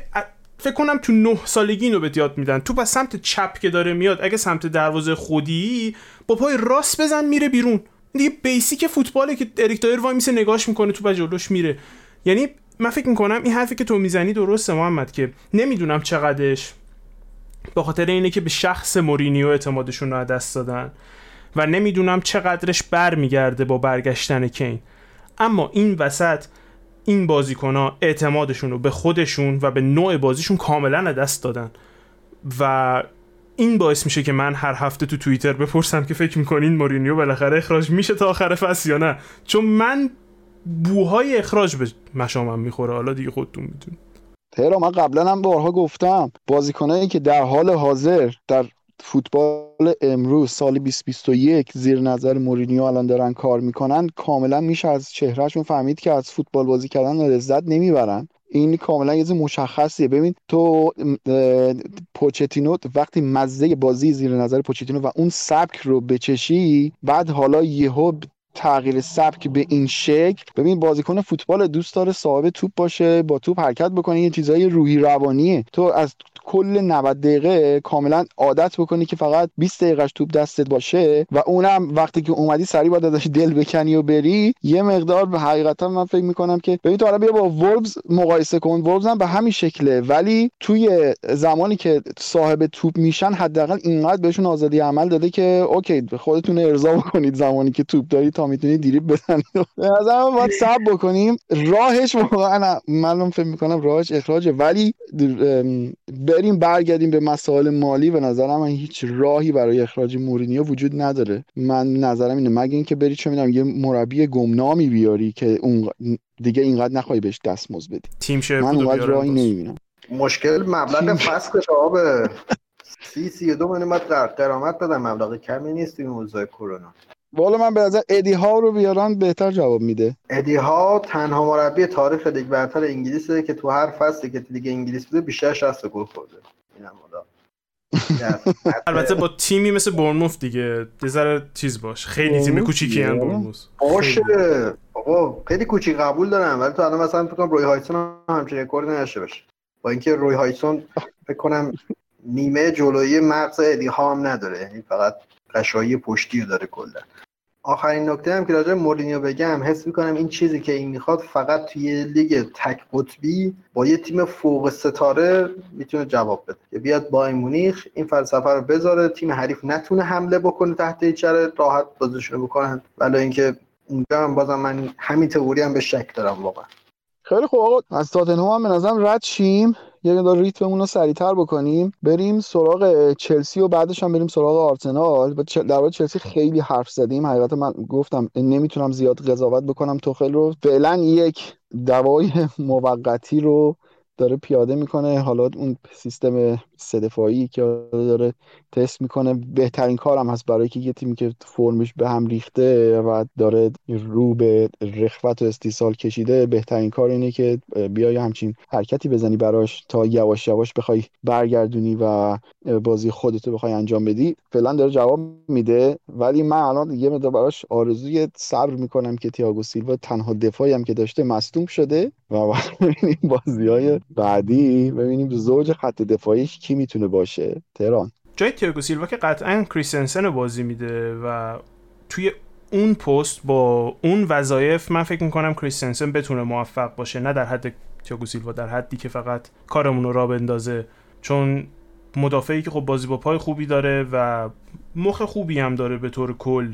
فکر کنم تو نه سالگی اینو بهت یاد میدن. توپ از سمت چپ که داره میاد اگه سمت دروازه خودی با پای راست بزن میره بیرون. دیگه basic فوتباله که اریک دایر وای میسه نگاش می‌کنه توپ از جلوش میره. یعنی من فکر می‌کنم این حرفی که تو می‌زنی درسته محمد که نمی‌دونم چقدرش به خاطر اینه که به شخص مورینیو اعتمادشون رو دست دادن و نمی‌دونم چقدرش برمیگرده با برگشتن کین. اما این وسط این ها اعتمادشون رو به خودشون و به نوع بازیشون کاملا دست دادن. و این باعث میشه که من هر هفته تو توییتر بپرسم که فکر می‌کنین مورینیو بالاخره اخراج میشه تا آخر فصل یا نه؟ چون من بوهای اخراج به مشامم می‌خوره. حالا دیگه خودتون می‌دونید. تهران من قبلا هم بارها گفتم بازیکنایی که در حال حاضر در فوتبال امروز سال 2021 زیر نظر مورینیو الان دارن کار می‌کنن کاملا میشه از چهرهشون فهمید که از فوتبال بازی کردن لذت نمی‌برن. این کاملا یه مشخصیه. ببین تو پوچتینو وقتی مزه بازی زیر نظر پوچتینو و اون سبک رو بچشی بعد حالا یهو تغییر سبک به این شکل. ببین بازیکن فوتبال دوست داره صاحب توپ باشه با توپ حرکت بکنه یه چیزای روحی روانیه. تو از کل 90 دقیقه کاملا عادت بکنی که فقط 20 دقیقهش توپ دستت باشه و اونم وقتی که اومدی سری باید ازش دل بکنی و بری یه مقدار به حقیقتا من فکر می‌کنم که ببین تو بیا با وولفز مقایسه کن. وولفز هم به همین شکله ولی توی زمانی که صاحب توپ میشن حداقل اینقدر بهشون آزادی عمل داده که اوکی خودتون ارضا بکنید زمانی که توپ داری تا می‌تونید دیریب بزنید به نظرم باید صبر بکنیم. راهش واقعا من فکر می‌کنم راهش اخراجه. ولی بریم برگردیم به مسائل مالی. و نظرم من هیچ راهی برای اخراج مورینیو وجود نداره. من نظرم اینه. مگه اینکه بری چه می‌دونم یه مربی گمنامی بیاری که اون دیگه اینقدر نخوای بهش دستمزد بدی. تیم من اونقدر راهی نمی‌بینم. مشکل مبلغ فسخ آب سی سی دو من در قرامت دادم مبلغ کمی نیست این موضوع کرونا. والا من به نظر ادی ها رو بیارن بهتر جواب میده. ادی ها تنها مربی تاریخ لیگ برتر انگلیسه که تو هر فصلی که لیگ انگلیس بوده بیشتر 60 گل خورده. اینم <laughs> البته با تیمی مثل بورنموث دیگه یه ذره چیز باش. خیلی تیم کوچیکی هم بورنموث باشه. آقا خیلی کوچیک قبول دارم ولی تو الان مثلا فکر کنم روی هاجسون هم همچین رکورد نداشته باشه. با اینکه روی هاجسون فکر کنم نیمه جلویی مغز ادی هاو هم نداره. یعنی فقط قشایی پشتی رو داره کلا. آخرین نکته هم که راجع مورینیو بگم حس می‌کنم این چیزی که این می‌خواد فقط توی لیگ تک قطبی با یه تیم فوق ستاره می‌تونه جواب بده. که بیاد بایرن مونیخ این فلسفه رو بذاره تیم حریف نتونه حمله بکنه تحت هیچ راحت بازیشون بکنن. ولی اینکه اونجا هم بازم من همین تئوری هم به شک دارم واقعا. خیلی خوب. آقا از تاتنهام هم به نظرم رد شیم. یه مقدار ریتممون رو سریعتر بکنیم. بریم سراغ چلسی و بعدش هم بریم سراغ آرسنال. در مورد چلسی خیلی حرف زدیم. حقیقتا من گفتم نمی‌تونم زیاد قضاوت بکنم توخل رو. فعلا یک دوای <laughs> موقتی رو داره پیاده می‌کنه. حالا اون سیستم سه دفاعی که داره تست می‌کنه بهترین کارم هست برای که یه تیمی که فرمش به هم ریخته و داره رو به رخوت و استیصال کشیده بهترین کار اینه که بیای همچین حرکتی بزنی براش تا یواش یواش بخوای برگردونی و بازی خودتو بخوای انجام بدی. فعلا داره جواب میده. ولی من الان یه مقدار براش آرزوی صبر می‌کنم که تییاگو سیلوا تنها دفاعی هم که داشته مصدوم شده و <laughs> بازی های بعدی ببینیم زوج خط دفاعیش کی می‌تونه باشه؟ تهران. جای تییاگو سیلوا که قطعا کریستنسن بازی میده و توی اون پست با اون وظایف من فکر می‌کنم کریستنسن بتونه موفق باشه نه در حد تییاگو سیلوا در حدی که فقط کارمون رو را بندازه. چون مدافعی که خب بازی با پای خوبی داره و مخ خوبی هم داره به طور کل.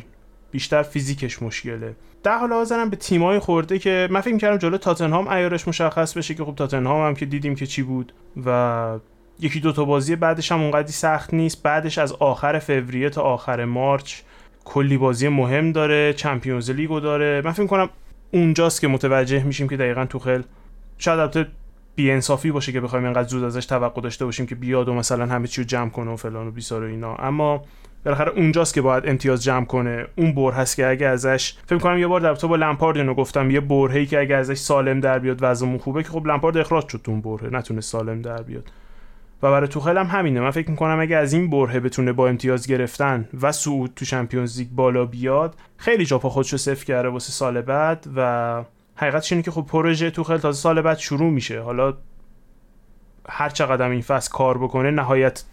بیشتر فیزیکش مشکله. در حال حاضرم به تیمای خورده که من فکر کردم جلو تاتنهام ایارش مشخص بشه که خب تاتنهام هم که دیدیم که چی بود و یکی دو تا بازی بعدش هم اونقدی سخت نیست. بعدش از آخر فوریه تا آخر مارچ کلی بازی مهم داره چمپیونز لیگو داره. من فکر کنم اونجاست که متوجه میشیم که دقیقا توخل شاید البته بی انصافی باشه که بخوایم اینقدر زود ازش توقع داشته باشیم که بیاد و مثلا همه چی رو جمع کنه و فلان و بیسار و اینا. اما بالاخره اونجاست که باید امتیاز جمع کنه. اون بر هست که اگه ازش فکر کنم یه بار در تو با لمپارد اینو گفتم یه برهی که اگه ازش سالم در بیاد وضعمون خوبه که خب لمپارد اخراج شد اون بره نتونه سالم در بیاد. و برای توخل هم همینه. من فکر می‌کنم اگه از این برهه بتونه با امتیاز گرفتن و صعود تو چمپیونز لیگ بالا بیاد خیلی جا پا خودشو صفر کرده واسه سال بعد و حقیقتش اینه که خب پروژه توخل تازه سال بعد شروع میشه. حالا هر چقدر این فصل کار بکنه نهایت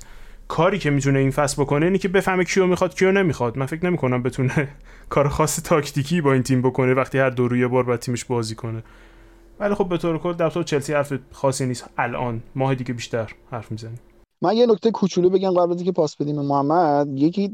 کاری که می‌تونه این فصل بکنه اینه که بفهمه کیو می‌خواد کیو نمی‌خواد. من فکر نمی‌کنم بتونه <laughs> کار خاص تاکتیکی با این تیم بکنه وقتی هر دو روز یه بار باید تیمش بازی کنه. ولی خب به طور کل در طور چلسی حرف خاصی نیست. الان ماه دیگه بیشتر حرف می‌زنیم. من یه نکته کوچولو بگم قبل از اینکه پاس بدیم محمد. یکی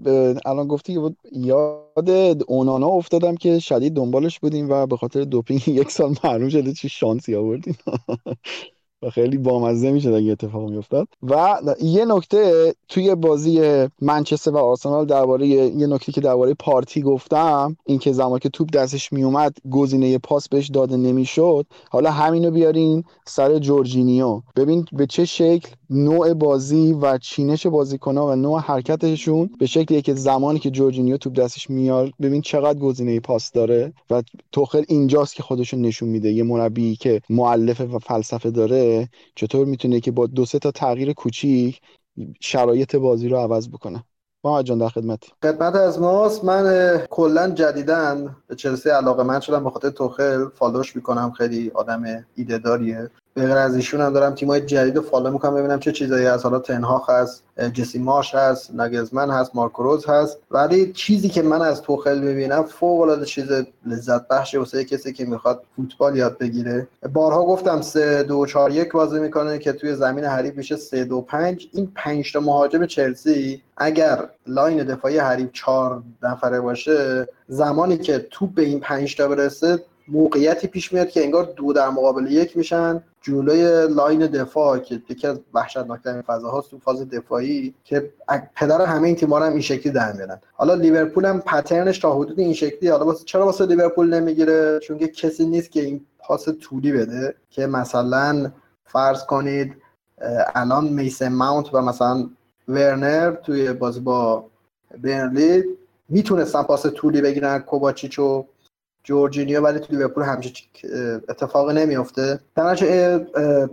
الان گفتی یاد اونانا افتادم که شدید دنبالش بودیم و به خاطر دوپینگ <laughs> یک سال محروم شده چه شانسی آوردیم. <laughs> و خیلی بامزه میشه اگه اتفاق میافتاد. و یه نکته توی بازی منچستر و آرسنال درباره یه نکته که درباره پارتی گفتم اینکه زمانی که توپ دستش میومد گزینه پاس بهش داده نمی‌شد. حالا همینو بیارین سر جورجینیو. ببین به چه شکل نوع بازی و چینش بازیکنها و نوع حرکتشون به شکلیه که زمانی که جورجینیو توپ دستش میاد ببین چقدر گزینه پاس داره و توخل اینجاست که خودشون نشون میده. یه مربی که مؤلفه و فلسفه داره چطور می‌تونه که با دو سه تا تغییر کوچیک شرایط بازی رو عوض بکنه. ما جان در خدمت. خدمت از ماست. من کلا جدیدن به چلسی علاقه من شدم به خاطر توخل. فالوش می‌کنم خیلی آدم ایده داریه به غیر از ایشون هم دارم تیمای جدید رو فالو می‌کنم ببینم چه چیزایی از حالا تنهاخ هست جسی ماش هست نگزمن هست مارکوروز هست. ولی چیزی که من از توخل می‌بینم فوق العاده چیز لذت بخشه واسه کسی که می‌خواد فوتبال یاد بگیره. بارها گفتم 3 2 4 1 بازی می‌کنه که توی زمین حریف میشه 3 2 5 این 5 تا مهاجم چلسی اگر line دفاعی حریف 4 نفره باشه زمانی که توپ به این 5 تا برسه موقعیتی پیش میاد که انگار دو در مقابل یک میشن. جلوی line دفاع که یکی از وحشتناکترین فضاهاست تو فاز دفاعی که پدر همه این تیم‌ها هم این شکلی در میارن. حالا لیورپول هم pattern ش تا حدود این شکلی. حالا واسه چرا واسه لیورپول نمی‌گیره؟ چون که کسی نیست که این پاس طولی بده که مثلا فرض کنید الان میسن ماونت و مثلا ورنر توی بازی با برنلی می‌تونستن پاس طولی بگیرن کوباچیچو جورجینیو ولی تو لیورپول همچه اتفاقی نمیافته. در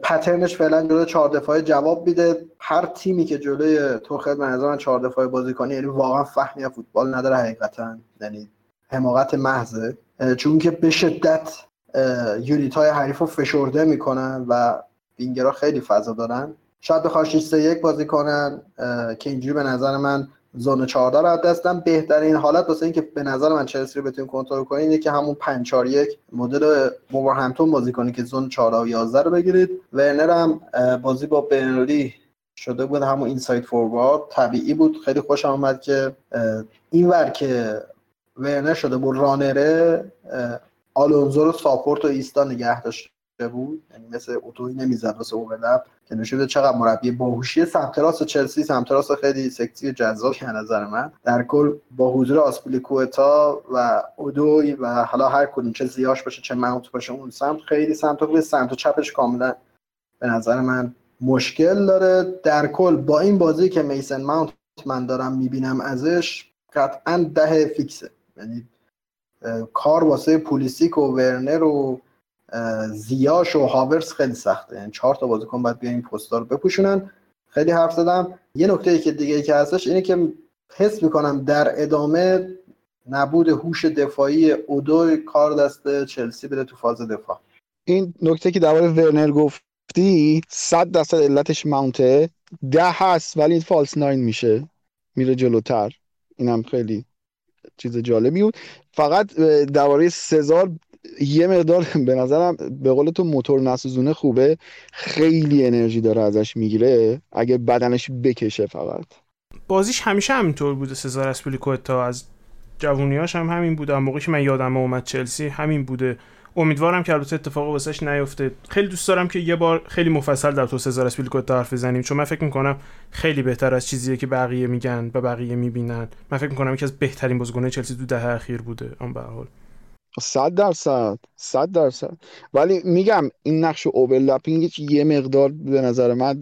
پترنش فعلا جلوی چهار دفاعه جواب میده. هر تیمی که جلوی توخل به نظر من چهار دفاعه بازی کنه یعنی واقعا فهمی فوتبال نداره حقیقتا. یعنی حماقت محضه. چون که به شدت یونیت های حریف رو فشرده می‌کنن و وینگرها خیلی فضا دارن. شاید بخواد 6 یک بازی کنن. که اینجوری به نظر من زون 14 رو از دستم بهترین حالت واسه اینکه به نظر من چلسی رو بتونیم کنترل کنید اینه که همون 5 4 1 مدل همتون بازی کنید که زون 14 و 11 رو بگیرید. ورنر هم بازی با برنلی شده بود همون اینساید فوروارد. طبیعی بود. خیلی خوش آمد که اینور که ورنر شده بود رانره آلونزو رو ساپورت و ایستا نگه داشت. بود یعنی مثل اتوی نمی‌زد واسه اوورلپ. که نشون چقدر مربی باهوشی. سمت راست چلسی سمت راست خیلی سکسی جذاب به نظر من. در کل با حضور آسپلیکوتا و اودوی و حالا هر کدوم چه زیاش باشه چه ماونت باشه اون سمت خیلی سمت خوبه سمت و چپش کاملا به نظر من مشکل داره. در کل با این بازی که میسن ماونت من دارم می‌بینم ازش قطعا ده فیکسه. یعنی کار واسه پولیسیک و ورنر و زیاش و هاورس خیلی سخته. یعنی چهار تا بازیکن باید بیان این پستا رو بپوشونن. خیلی حرف زدم. یه نکته ای که دیگه ای که هستش اینه که حس می‌کنم در ادامه نبود هوش دفاعی اودو کار دست چلسی بده تو فاز دفاع. این نکته که درباره ورنر گفتی صد درصد علتش ماونته ده هست ولی فالس ناین میشه. میره جلوتر. اینم خیلی چیز جالبی بود. فقط درباره سزار یه مقدار به نظرم به قول تو موتور نسوزونه خوبه. خیلی انرژی داره ازش می‌گیره. اگه بدنش بکشه فقط. بازیش همیشه همینطور بوده. سزار اسپلیکوتا از جوونیاش هم همین بوده. موقعی که من یادم اومد چلسی همین بوده. امیدوارم که البته اتفاق واسش نیفته. خیلی دوست دارم که یه بار خیلی مفصل در تو سزار اسپلیکوتا حرف بزنیم. چون من فکر می‌کنم خیلی بهتر از چیزیه که بقیه میگن و بقیه می‌بینن. من فکر می‌کنم یکی از بهترین بازیکن‌های چلسی تو دهه اخیر بوده. اون به حال. صد درصد صد درصد. ولی میگم این نقش اوورلپینگ یه مقدار به نظر من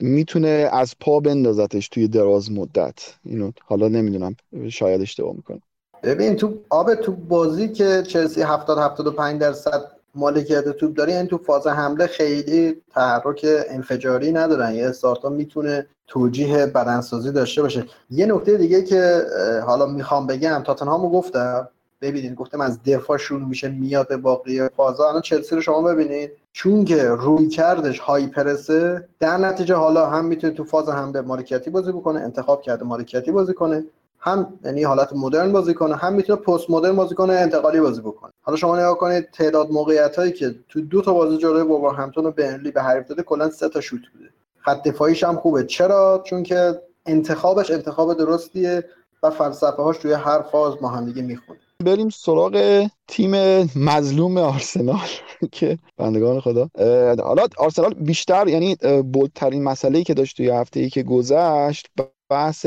می‌تونه از پا بندازتش توی دراز مدت. اینو حالا نمی‌دونم شاید اشتباه می‌کنم. ببین تو آب تو بازی که چلسی 70 75 درصد مالکیت توپ داره یعنی تو فاز حمله خیلی تحرک انفجاری ندارن. یه استارتا می‌تونه توجیه بدنسازی داشته باشه. یه نکته دیگه که حالا می‌خوام بگم تاتنهامو گفتم. ببینید گفتم از دفاع شروع میشه میاد به باقی فازا الان چلسی رو شما ببینید چون که روی کردش های پرسه در نتیجه حالا هم می‌تونه تو فاز حمله مالکیتی بازی بکنه انتخاب کرده مالکیتی بازی کنه هم یعنی حالت مدرن بازی کنه هم می‌تونه پست مدرن بازی کنه انتقالی بازی بکنه. حالا شما نگاه کنید تعداد موقعیت هایی که تو دو تا بازی جلوی همتون و بنلی به حریف داده کلا سه تا شوت بوده. خط دفاعیش هم خوبه. چرا؟ چون که انتخابش انتخاب درستیه و فلسفه هاش توی هر فاز ما هم دیگه می‌خونه. بریم سراغ تیم مظلوم آرسنال <laughs> که بندگان خدا. حالا آرسنال بیشتر یعنی بولترین مسئله که داشت توی هفته ای که گذشت بحث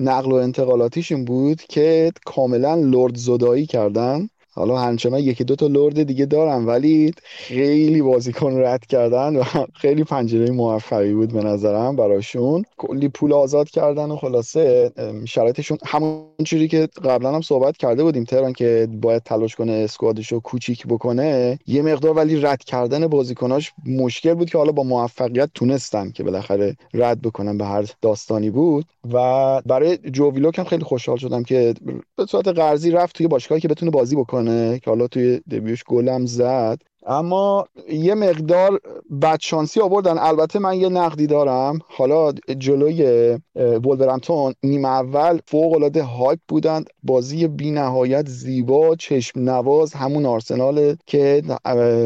نقل و انتقالاتیشون بود که کاملا لرد زدایی کردن. حالا همچنان یکی دو تا لرد دیگه دارم ولی خیلی بازیکن رد کردن و خیلی پنجره موفقی بود به نظرم براشون. کلی پول آزاد کردن و خلاصه شرایطشون همون چیزی که قبلا هم صحبت کرده بودیم تهران که باید تلاش کنه اسکوادش رو کوچیک بکنه یه مقدار ولی رد کردن بازیکناش مشکل بود که حالا با موفقیت تونستن که بالاخره رد بکنن به هر داستانی بود. و برای جوویلوک هم خیلی خوشحال شدم که به صورت قرضی رفت توی باشگاهی که بتونه بازی بکنه. که حالا توی debut ش گلم زد. اما یه مقدار بدشانسی آوردن. البته من یه نقدی دارم. حالا جلوی ولورهمپتون نیمه اول فوق العاده hype بودند. بازی بی نهایت زیبا چشم نواز همون آرسنال که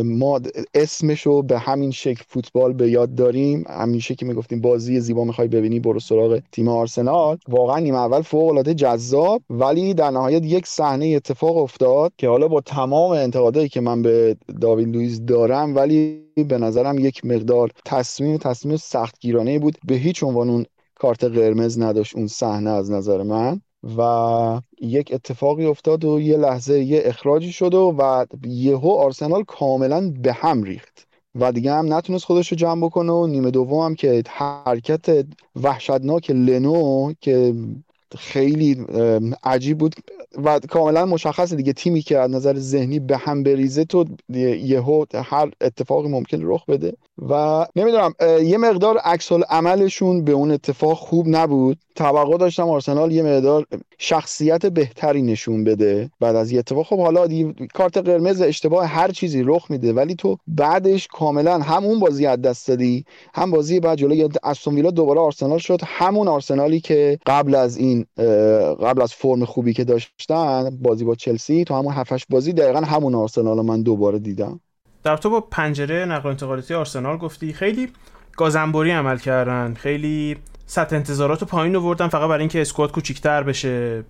ما اسمش رو به همین شکل فوتبال به یاد داریم. همیشه که می‌گفتیم بازی زیبا می‌خوای ببینی برو سراغ تیم آرسنال. واقعا نیمه اول فوق العاده جذاب ولی در نهایت یک صحنه اتفاق افتاد که حالا با تمام انتقادایی که من به داوید لویز دارم ولی به نظرم یک مقدار تصمیم تصمیم سختگیرانه بود. به هیچ عنوان اون کارت قرمز نداشت اون صحنه از نظر من. و یک اتفاقی افتاد و یه لحظه یه اخراجی شد و, و یهو آرسنال کاملا به هم ریخت. و دیگه هم نتونست خودش رو جمع بکنه و نیمه دوم هم که حرکت وحشتناک لنو که خیلی عجیب بود و کاملا مشخصه دیگه تیمی که از نظر ذهنی به هم بریزه تو یهو هر اتفاقی ممکن رخ بده. و نمی‌دونم یه مقدار عکس عملشون به اون اتفاق خوب نبود. توقع داشتم آرسنال یه مقدار شخصیت بهتری نشون بده بعد از یه اتفاق. خب حالا کارت قرمز اشتباه هر چیزی رخ میده ولی تو بعدش کاملا همون بازی از دست دادی هم بازی بعد جلوی استون ویلا دوباره آرسنال شد. همون آرسنالی که قبل از این قبل از فرم خوبی که داشتن بازی با چلسی تو همون هفتش بازی دقیقا همون آرسنال من دوباره دیدم. در تو با پنجره نقل انتقالاتی آرسنال گفتی خیلی گازنبوری عمل کردن خیلی سطح انتظارات رو پایین آوردن فقط برای اینکه اسکواد کوچیک‌تر بشه.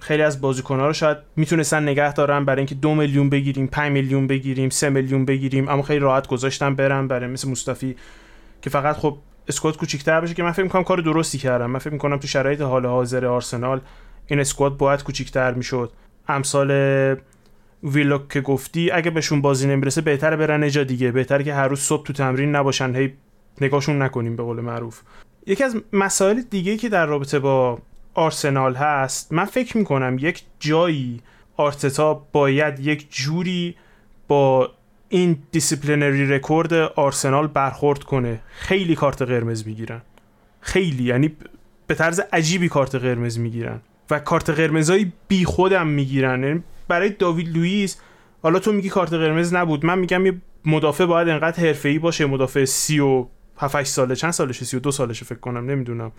خیلی از بازیکن‌ها رو شاید می‌تونستن نگه دارن برای اینکه دو میلیون بگیریم 5 میلیون بگیریم سه میلیون بگیریم اما خیلی راحت گذاشتن برن برای مثل مصطفی که فقط خب اسکواد کوچیک‌تر بشه که من فکر می‌کنم کار درستی کردم. من فکر می‌کنم تو شرایط حال حاضر آرسنال این اسکواد باید کوچیک‌تر می‌شد. امسال ویلوک که گفتی اگه بهشون بازی نمی‌رسه بهتره برن جا دیگه. بهتره که هر روز صبح تو تمرین نباشن. هی نگاهشون نکنیم به قول معروف. یکی از مسائل دیگه که در رابطه با آرسنال هست من فکر می‌کنم یک جایی آرتتا باید یک جوری با این disciplinary record آرسنال برخورد کنه. خیلی کارت قرمز می‌گیرن. خیلی یعنی به طرز عجیبی کارت قرمز می‌گیرن و کارت قرمزایی بی خودم می‌گیرن. یعنی برای داوید لوئیس حالا تو میگی کارت قرمز نبود. من میگم یه مدافع باید انقدر حرفه‌ای باشه مدافع سی و 7 ساله چند سالشه؟ 32 سالشه فکر کنم نمی‌دونم.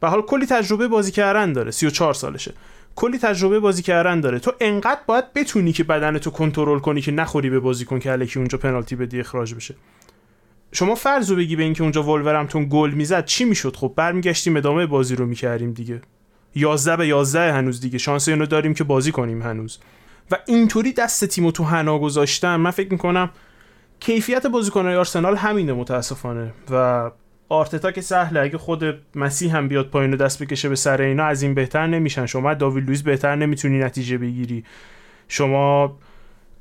به حال کلی تجربه بازی کردن داره. 34 سالشه. کلی تجربه بازی کردن داره. تو انقدر باید بتونی که بدن تو کنترل کنی که نخوری به بازیکن که الکی اونجا پنالتی بدی اخراج بشه. شما فرض بگی به اینکه اونجا ولورمتون گل می‌زد چی می‌شد؟ خب برمیگشتیم ادامه بازی رو می‌کردیم دیگه. 11 به 11 هنوز دیگه. شانس اینو داریم که بازی کنیم هنوز. و اینطوری دست تیمو تو حنا گذاشتم من فکر می‌کنم کیفیت بازیکنهای آرسنال همینه متاسفانه و آرتتا که سهله اگه خود مسیح هم بیاد پایین دست بکشه به سر اینا از این بهتر نمیشن. شما داوید لویز بهتر نمی‌تونی نتیجه بگیری. شما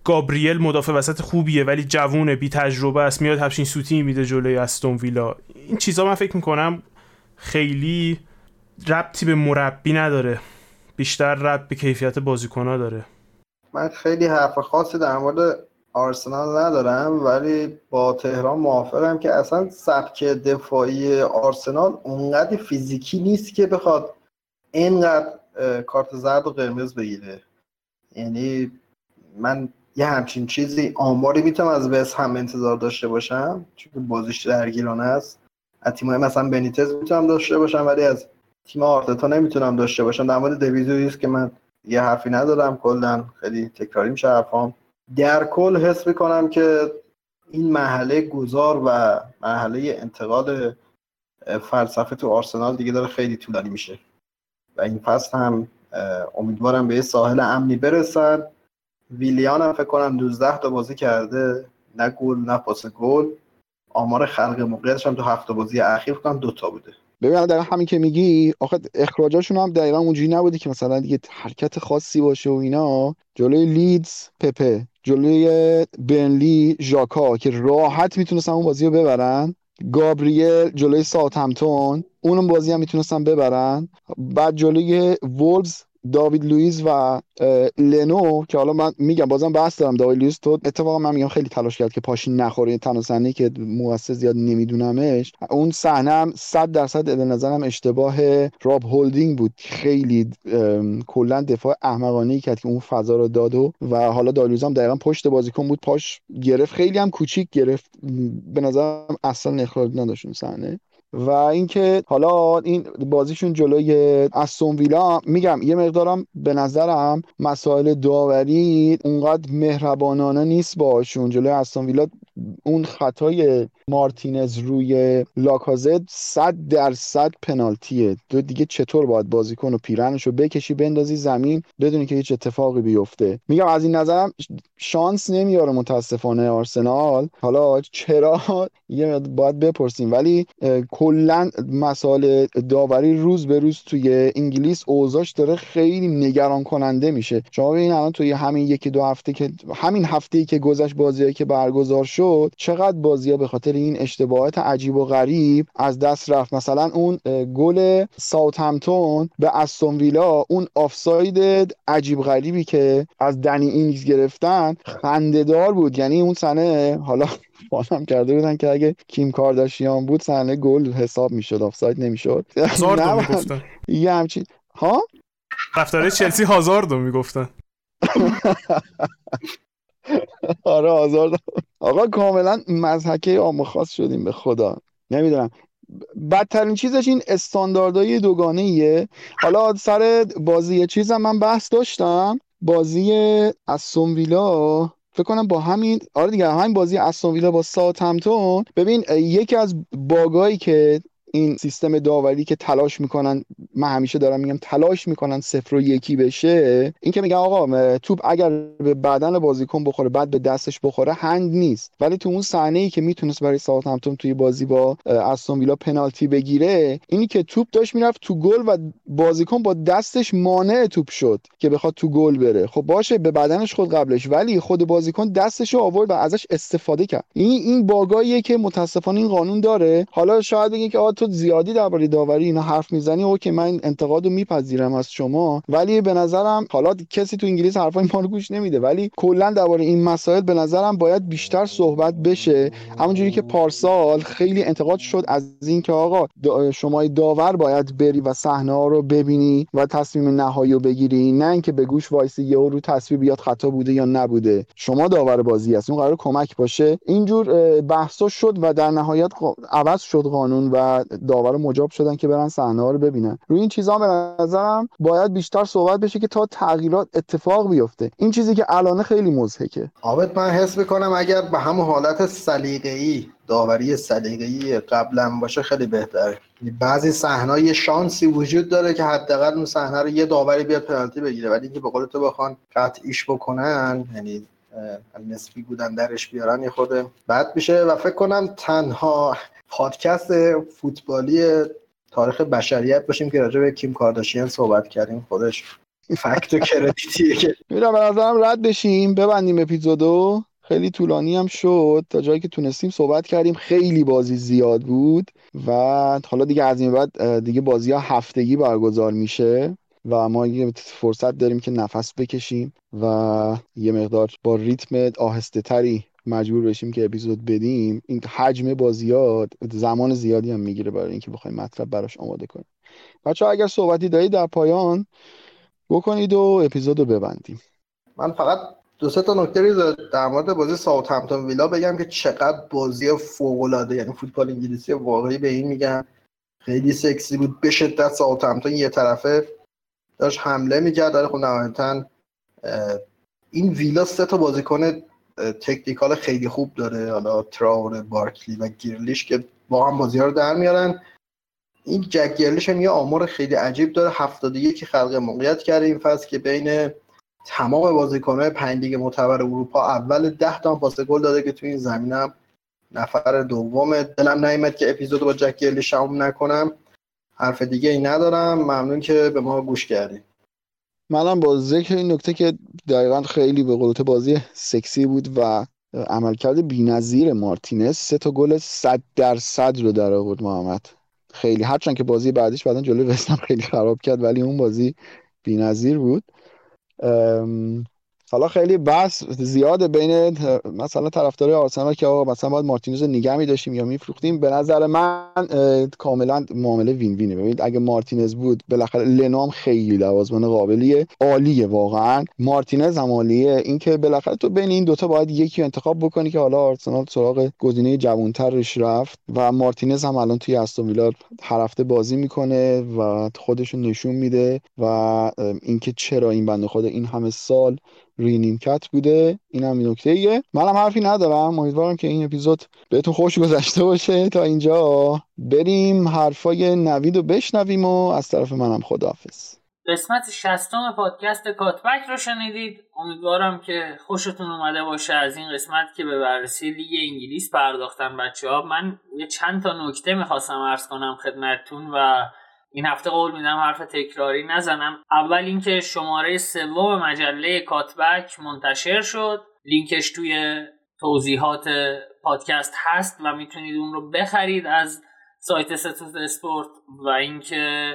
گابریل مدافع وسط خوبیه ولی جوونه بی تجربه است میاد همچین سوتی میده جلوی استون ویلا. این چیزا من فکر می‌کنم خیلی ربطی به مربی نداره. بیشتر ربط به کیفیت بازیکنها داره. من خیلی حرف خاصی در مورد آرسنال ندارم ولی با تهران موافقم که اصلا سبک دفاعی آرسنال اونقدر فیزیکی نیست که بخواد اینقدر کارت زرد و قرمز بگیره. یعنی من یه همچین چیزی آماری می‌تونم از وست هم انتظار داشته باشم چون بازیش درگیرانه است. از تیمای مثلا بنیتز می‌تونم داشته باشم ولی از تیم آرتتا نمی‌تونم داشته باشم. در مورد دویز که من یه حرفی ندارم کلا خیلی تکراری میشه حرفام در کل حس می‌کنم که این محله گذار و محله انتقال فلسفه تو آرسنال دیگه داره خیلی طولانی میشه. و این فصل هم امیدوارم به یه ساحل امنی برسن. ویلیان هم فکر کنم 12 تا بازی کرده. نه گل نه پاس گل. آمار خلق موقعیتش هم تو هفت بازی اخیر کنم دو تا بوده. ببین در همین که میگی آخه اخراجاشون هم دقیقا اونجوری نبوده که مثلا دیگه حرکت خاصی باشه و اینا. جلوی لیدز پپه. جلوی بنلی ژاکا که راحت می‌تونستن اون بازی رو ببرن. گابریل جلوی ساوثهمپتون اونم بازی هم می‌تونستن ببرن. بعد جلوی وولز داوید لوئیس و لنو که حالا من میگم بازم بحث دارم. داوید لوئیس تو اتفاقا من میگم خیلی تلاش کرد که پاشین نخوره تنها صحنه که موثر زیاد نمیدونمش. اون صحنه هم 100 درصد به نظرم اشتباه راب هولدینگ بود. خیلی کلا دفاع احمقانه ای کرد که اون فضا رو داد و حالا داوید هم دقیقا پشت بازیکن بود. پاش گرفت. خیلی هم کوچیک گرفت. به نظرم اصلا اخراج نداشت اون صحنه. و اینکه حالا این بازیشون جلوی استون ویلا میگم یه مقدارم به نظرم مسائل داوری اونقدر مهربانانه نیست باشون جلوی استون ویلا اون خطای مارتینز روی لاکازت صد درصد پنالتیه. تو دیگه چطور باید بازیکن و پیرنش رو بکشی بندازی زمین بدونی که هیچ اتفاقی بیفته. میگم از این نظرم شانس نمیاره متاسفانه آرسنال. حالا چرا؟ <laughs> یه باید بپرسیم. ولی کلا مسائل داوری روز به روز توی انگلیس اوضاعش داره خیلی نگران کننده میشه. شما ببینید الان توی همین یکی دو هفته که همین هفته ای که گذشت بازیایی که برگزار شد چقدر بازی ها به خاطر این اشتباهات عجیب و غریب از دست رفت. مثلا اون گل ساوثهمپتون به استون ویلا اون آفساید عجیب غریبی که از دنی اینگز گرفتن خندهدار بود. یعنی اون صحنه حالا فالم کرده بودن که اگه کیم کارداشیان بود صحنه گل حساب می‌شد آفساید نمی‌شد. یه همچین. ها؟ رفتاره چلسی هازاردو می‌گفتن. <laughs> آره هازارد آقا کاملا مزحکه آم خاص شدیم به خدا. نمی‌دونم. بدترین چیزش این استانداردهای دوگانه ایه حالا سر بازی چیزم من بحث داشتم. بازی از ویلا فکر کنم با همین آره دیگه همین بازی استون ویلا با ساوثهمپتون. ببین یکی از باگایی که این سیستم داوری که تلاش می‌کنن من همیشه دارم میگم تلاش می‌کنن صفر و یکی بشه این که میگن آقا توپ اگر به بدن بازیکن بخوره بعد به دستش بخوره هند نیست. ولی تو اون صحنه ای که می‌تونست برای ساوثهمپتون توی بازی با استون ویلا پنالتی بگیره اینی که توپ داشت می‌رفت تو گل و بازیکن با دستش مانع توپ شد که بخواد تو گل بره. خب باشه به بدنش خود قبلش ولی خود بازیکن دستش آورد و ازش استفاده کرد. این این باگاییه که متاسفانه این قانون داره. حالا شاید بگین که تو زیادی درباره داوری اینا حرف می‌زنی اوکی من انتقاد رو میپذیرم از شما ولی به نظرم حالا کسی تو انگلیس حرفای ما رو گوش نمیده ولی کلا درباره این مسائل به نظرم باید بیشتر صحبت بشه. همونجوری که پارسال خیلی انتقاد شد از اینکه آقا شما داور باید بری و صحنه ها رو ببینی و تصمیم نهایی رو بگیری نه اینکه به گوش وایسی یهو رو تصویر بیاد خطا بوده یا نبوده. شما داور بازی هست اون قرار کمک باشه. اینجور بحثا شد و در نهایت عوض شد قانون و داور مجاب شدن که برن صحنه ها رو ببینن. روی این چیزا به نظرم باید بیشتر صحبت بشه که تا تغییرات اتفاق بیفته. این چیزی که الان خیلی مضحکه. عابد من حس می‌کنم اگر به همون حالت سلیقه‌ای داوری سلیقه‌ای قبلا باشه خیلی بهتره. بعضی صحنه شانسی وجود داره که حداقل اون صحنه رو یه داوری بیاد پنالتی بگیره. ولی اینکه به قول تو بخوان قطعیش بکنن یعنی نسبی بودن درش بیارن یه خود بد میشه. و فکر کنم تنها پادکست فوتبالی تاریخ بشریت باشیم که راجع به کیم کارداشیان صحبت کردیم. خودش فکت و کردیتیه که. میرم به نظرم رد بشیم ببندیم اپیزودو. خیلی طولانی هم شد. تا جایی که تونستیم صحبت کردیم. خیلی بازی زیاد بود. و حالا دیگه از این بعد دیگه بازی ها هفتگی برگزار میشه. و ما یه فرصت داریم که نفس بکشیم و یه مقدار با ریتم آهسته تری مجبور بشیم که اپیزود بدیم این حجم بازیات زمان زیادی هم می‌گیره برای اینکه بخوایم مطلب براش آماده کنیم. بچه اگر صحبتی دارید در پایان بکنید و اپیزود رو ببندیم. من فقط دو سه تا نکته در مورد بازی ساوت همتون ویلا بگم که چقدر بازی فوق العاده یعنی فوتبال انگلیسی واقعی به این میگن. خیلی سکسی بود. به شدت ساوت همتون یه طرفه داشت حمله می‌کرد. داره خب این ویلا سه تا بازیکن تکنیکال خیلی خوب داره. حالا تراور بارکلی و گیرلیش که با هم بازی ها رو در میارن. این جک گیرلیش هم یه آمار خیلی عجیب داره. 71 خلق موقعیت کرده این فصل که بین تمام بازیکن‌های پنج لیگ معتبر اروپا اول 10 تا پاس گل داده که تو این زمینم نفر دوم دلم نیامد که اپیزود با جک گیرلیش نکنم. حرف دیگه ای ندارم. ممنون که به ما گوش کردیم منم با ذکر این نکته که دقیقا خیلی به قلوت بازی سکسی بود و عملکرد بی‌نظیر مارتینز سه تا گل 100 درصد رو در آورد محمد. خیلی. هرچند که بازی بعدش بعدا جلوی وستهم خیلی خراب کرد ولی اون بازی بی‌نظیر بود. حالا خیلی بحث زیاده بین مثلا طرفدارای آرسنال که آقا مثلا باید مارتینز نگه می داشتیم یا میفروختیم. به نظر من کاملا معامله وین وینه ببینید اگه مارتینز بود بالاخره لنام خیلی لوازمان قابلیه عالیه واقعا. مارتینز هم عالیه. اینکه بالاخره تو بین این دوتا باید یکی انتخاب بکنی که حالا آرسنال سراغ گزینه جوانترش رفت. و مارتینز هم الان توی استون ویلا هر هفته بازی می‌کنه و خودشو نشون میده. و اینکه چرا این بنده خدا این همه سال روی نیمکت بوده. این هم نکته ایه. منم حرفی ندارم. امیدوارم که این اپیزود بهتون خوش گذشته باشه. تا اینجا بریم. حرفای نوید رو بشنویم و از طرف منم خداحافظ. قسمت شستم پادکست کاتبک رو شنیدید. امیدوارم که خوشتون اومده باشه از این قسمت که به بررسی لیگ انگلیس پرداختن بچه ها من یه چند تا نکته می‌خواستم ارز کنم خدمتتون و این هفته قول میدم حرف تکراری نزنم. اول اینکه شماره سوم مجله کاتبک منتشر شد. لینکش توی توضیحات پادکست هست و می‌تونید اون رو بخرید از سایت ستوت اسپورت و اینکه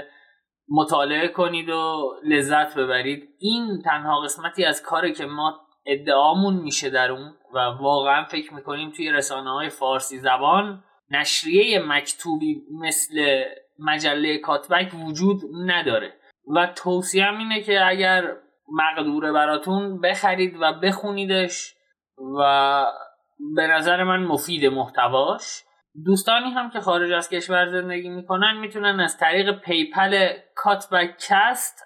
مطالعه کنید و لذت ببرید. این تنها قسمتی از کاری که ما ادعامون میشه در اون و واقعا فکر می‌کنیم توی رسانه های فارسی زبان نشریه مکتوبی مثل مجله Cutback وجود نداره. و توصیهم اینه که اگر مقدوره براتون بخرید و بخونیدش و به نظر من مفید محتواش. دوستانی هم که خارج از کشور زندگی می‌کنن می‌تونن از طریق PayPal کاتبکست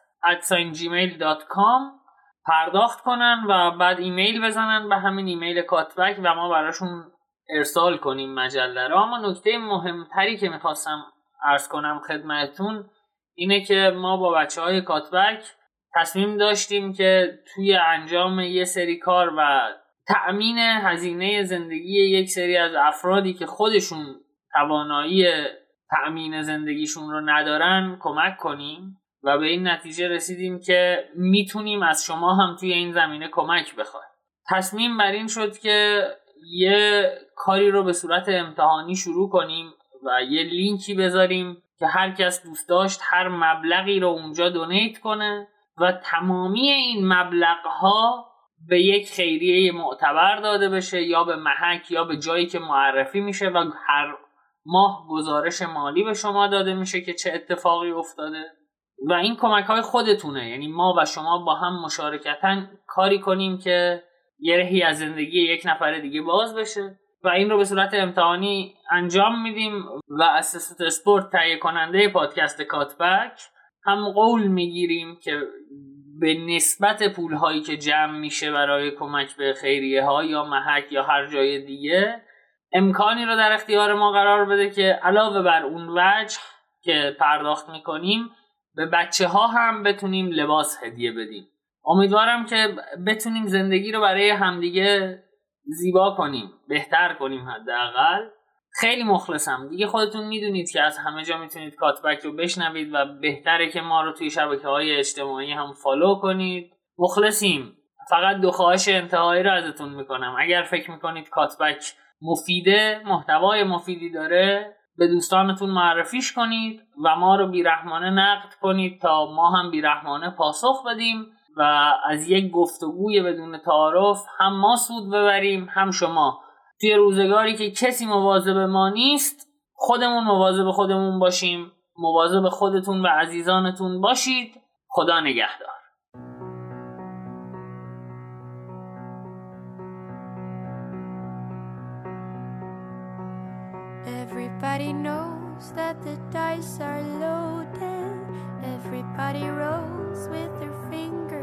gmail.com پرداخت کنن و بعد ایمیل بزنن به همین ایمیل Cutback و ما براشون ارسال کنیم مجله رو اما نکته مهمتری که می‌خواستم ارز کنم خدمتون اینه که ما با بچه های کاتبک تصمیم داشتیم که توی انجام یه سری کار و تأمین هزینه زندگی یک سری از افرادی که خودشون توانایی تأمین زندگیشون رو ندارن کمک کنیم و به این نتیجه رسیدیم که می‌تونیم از شما هم توی این زمینه کمک بخوایم. تصمیم بر این شد که یه کاری رو به صورت امتحانی شروع کنیم و یه لینکی بذاریم که هر کس دوست داشت هر مبلغی رو اونجا دونیت کنه و تمامی این مبلغ ها به یک خیریه معتبر داده بشه یا به محک یا به جایی که معرفی میشه و هر ماه گزارش مالی به شما داده میشه که چه اتفاقی افتاده. و این کمک های خودتونه. یعنی ما و شما با هم مشارکتا کاری کنیم که یه رهی از زندگی یک نفر دیگه باز بشه. و این رو به صورت امتحانی انجام میدیم و اسست اسپورت تهیه کننده پادکست کاتبک هم قول می‌گیریم که به نسبت پول هایی که جمع میشه برای کمک به خیریه ها یا محک یا هر جای دیگه امکانی رو در اختیار ما قرار بده که علاوه بر اون وجه که پرداخت می‌کنیم به بچه ها هم بتونیم لباس هدیه بدیم. امیدوارم که بتونیم زندگی رو برای همدیگه زیبا کنیم بهتر کنیم حداقل. خیلی مخلصم. دیگه خودتون می‌دونید که از همه جا می‌تونید کاتبک رو بشنوید و بهتره که ما رو توی شبکه های اجتماعی هم فالو کنید. مخلصیم. فقط دو خواهش انتهایی رو ازتون می‌کنم. اگر فکر می‌کنید کاتبک مفیده محتوای مفیدی داره به دوستانتون معرفیش کنید و ما رو بیرحمانه نقد کنید تا ما هم بیرحمانه پاسخ بدیم. و از یک گفتگوی بدون تعارف هم ما سود ببریم هم شما. توی روزگاری که کسی مواظب ما نیست خودمون مواظب خودمون باشیم. مواظب خودتون و عزیزانتون باشید. خدا نگهدار. Everybody knows that the dice are loaded. Everybody rolls with their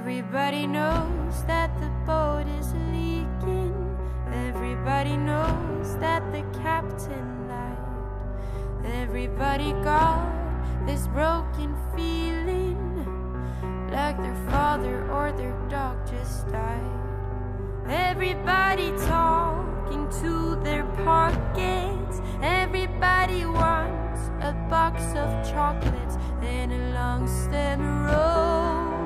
Everybody knows that the boat is leaking. Everybody knows that the captain lied. Everybody got this broken feeling like their father or their dog just died. Everybody talking to their pockets. Everybody wants a box of chocolates and a long stem rose.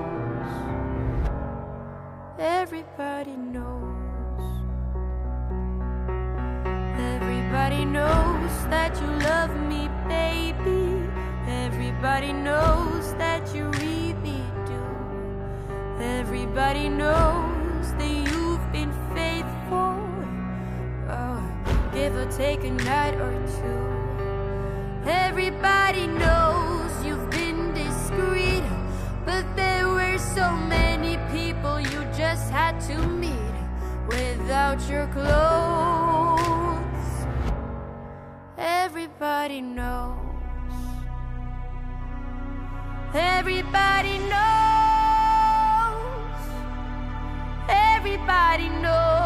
Everybody knows. Everybody knows that you love me, baby. Everybody knows that you really do. Everybody knows that you've been faithful. Oh, give or take a night or two. Everybody knows you've been discreet, but there were so many people you just had to meet without your clothes. Everybody knows. Everybody knows. Everybody knows.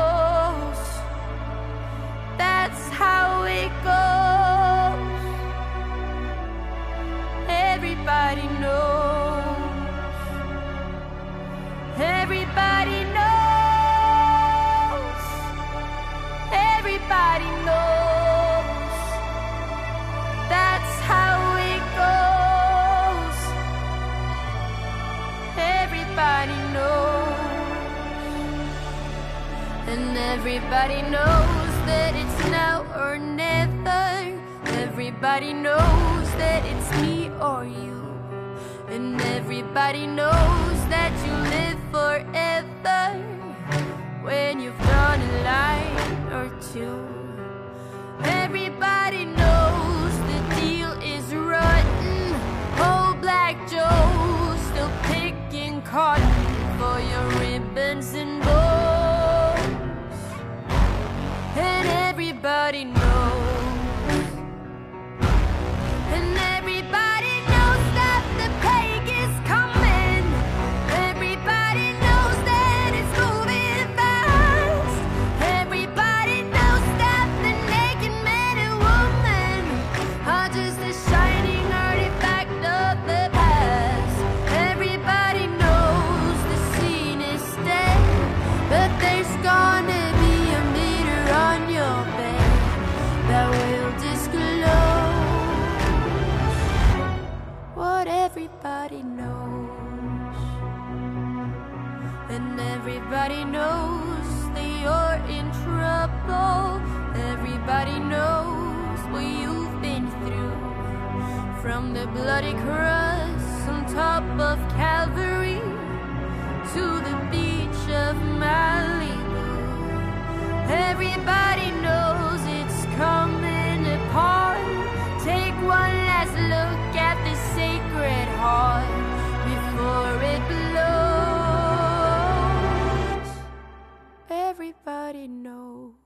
Everybody knows that it's now or never. Everybody knows that it's me or you. And everybody knows that you live forever when you've drawn a line or two. Everybody knows the deal is rotten. Old Black Joe still picking cotton for your ribbons and bows. Everybody knows. Everybody knows that you're in trouble. Everybody knows what you've been through. From the bloody cross on top of Calvary to the beach of Malibu. Everybody knows it's coming apart. Take one last look at the sacred heart before it blows. Everybody knows.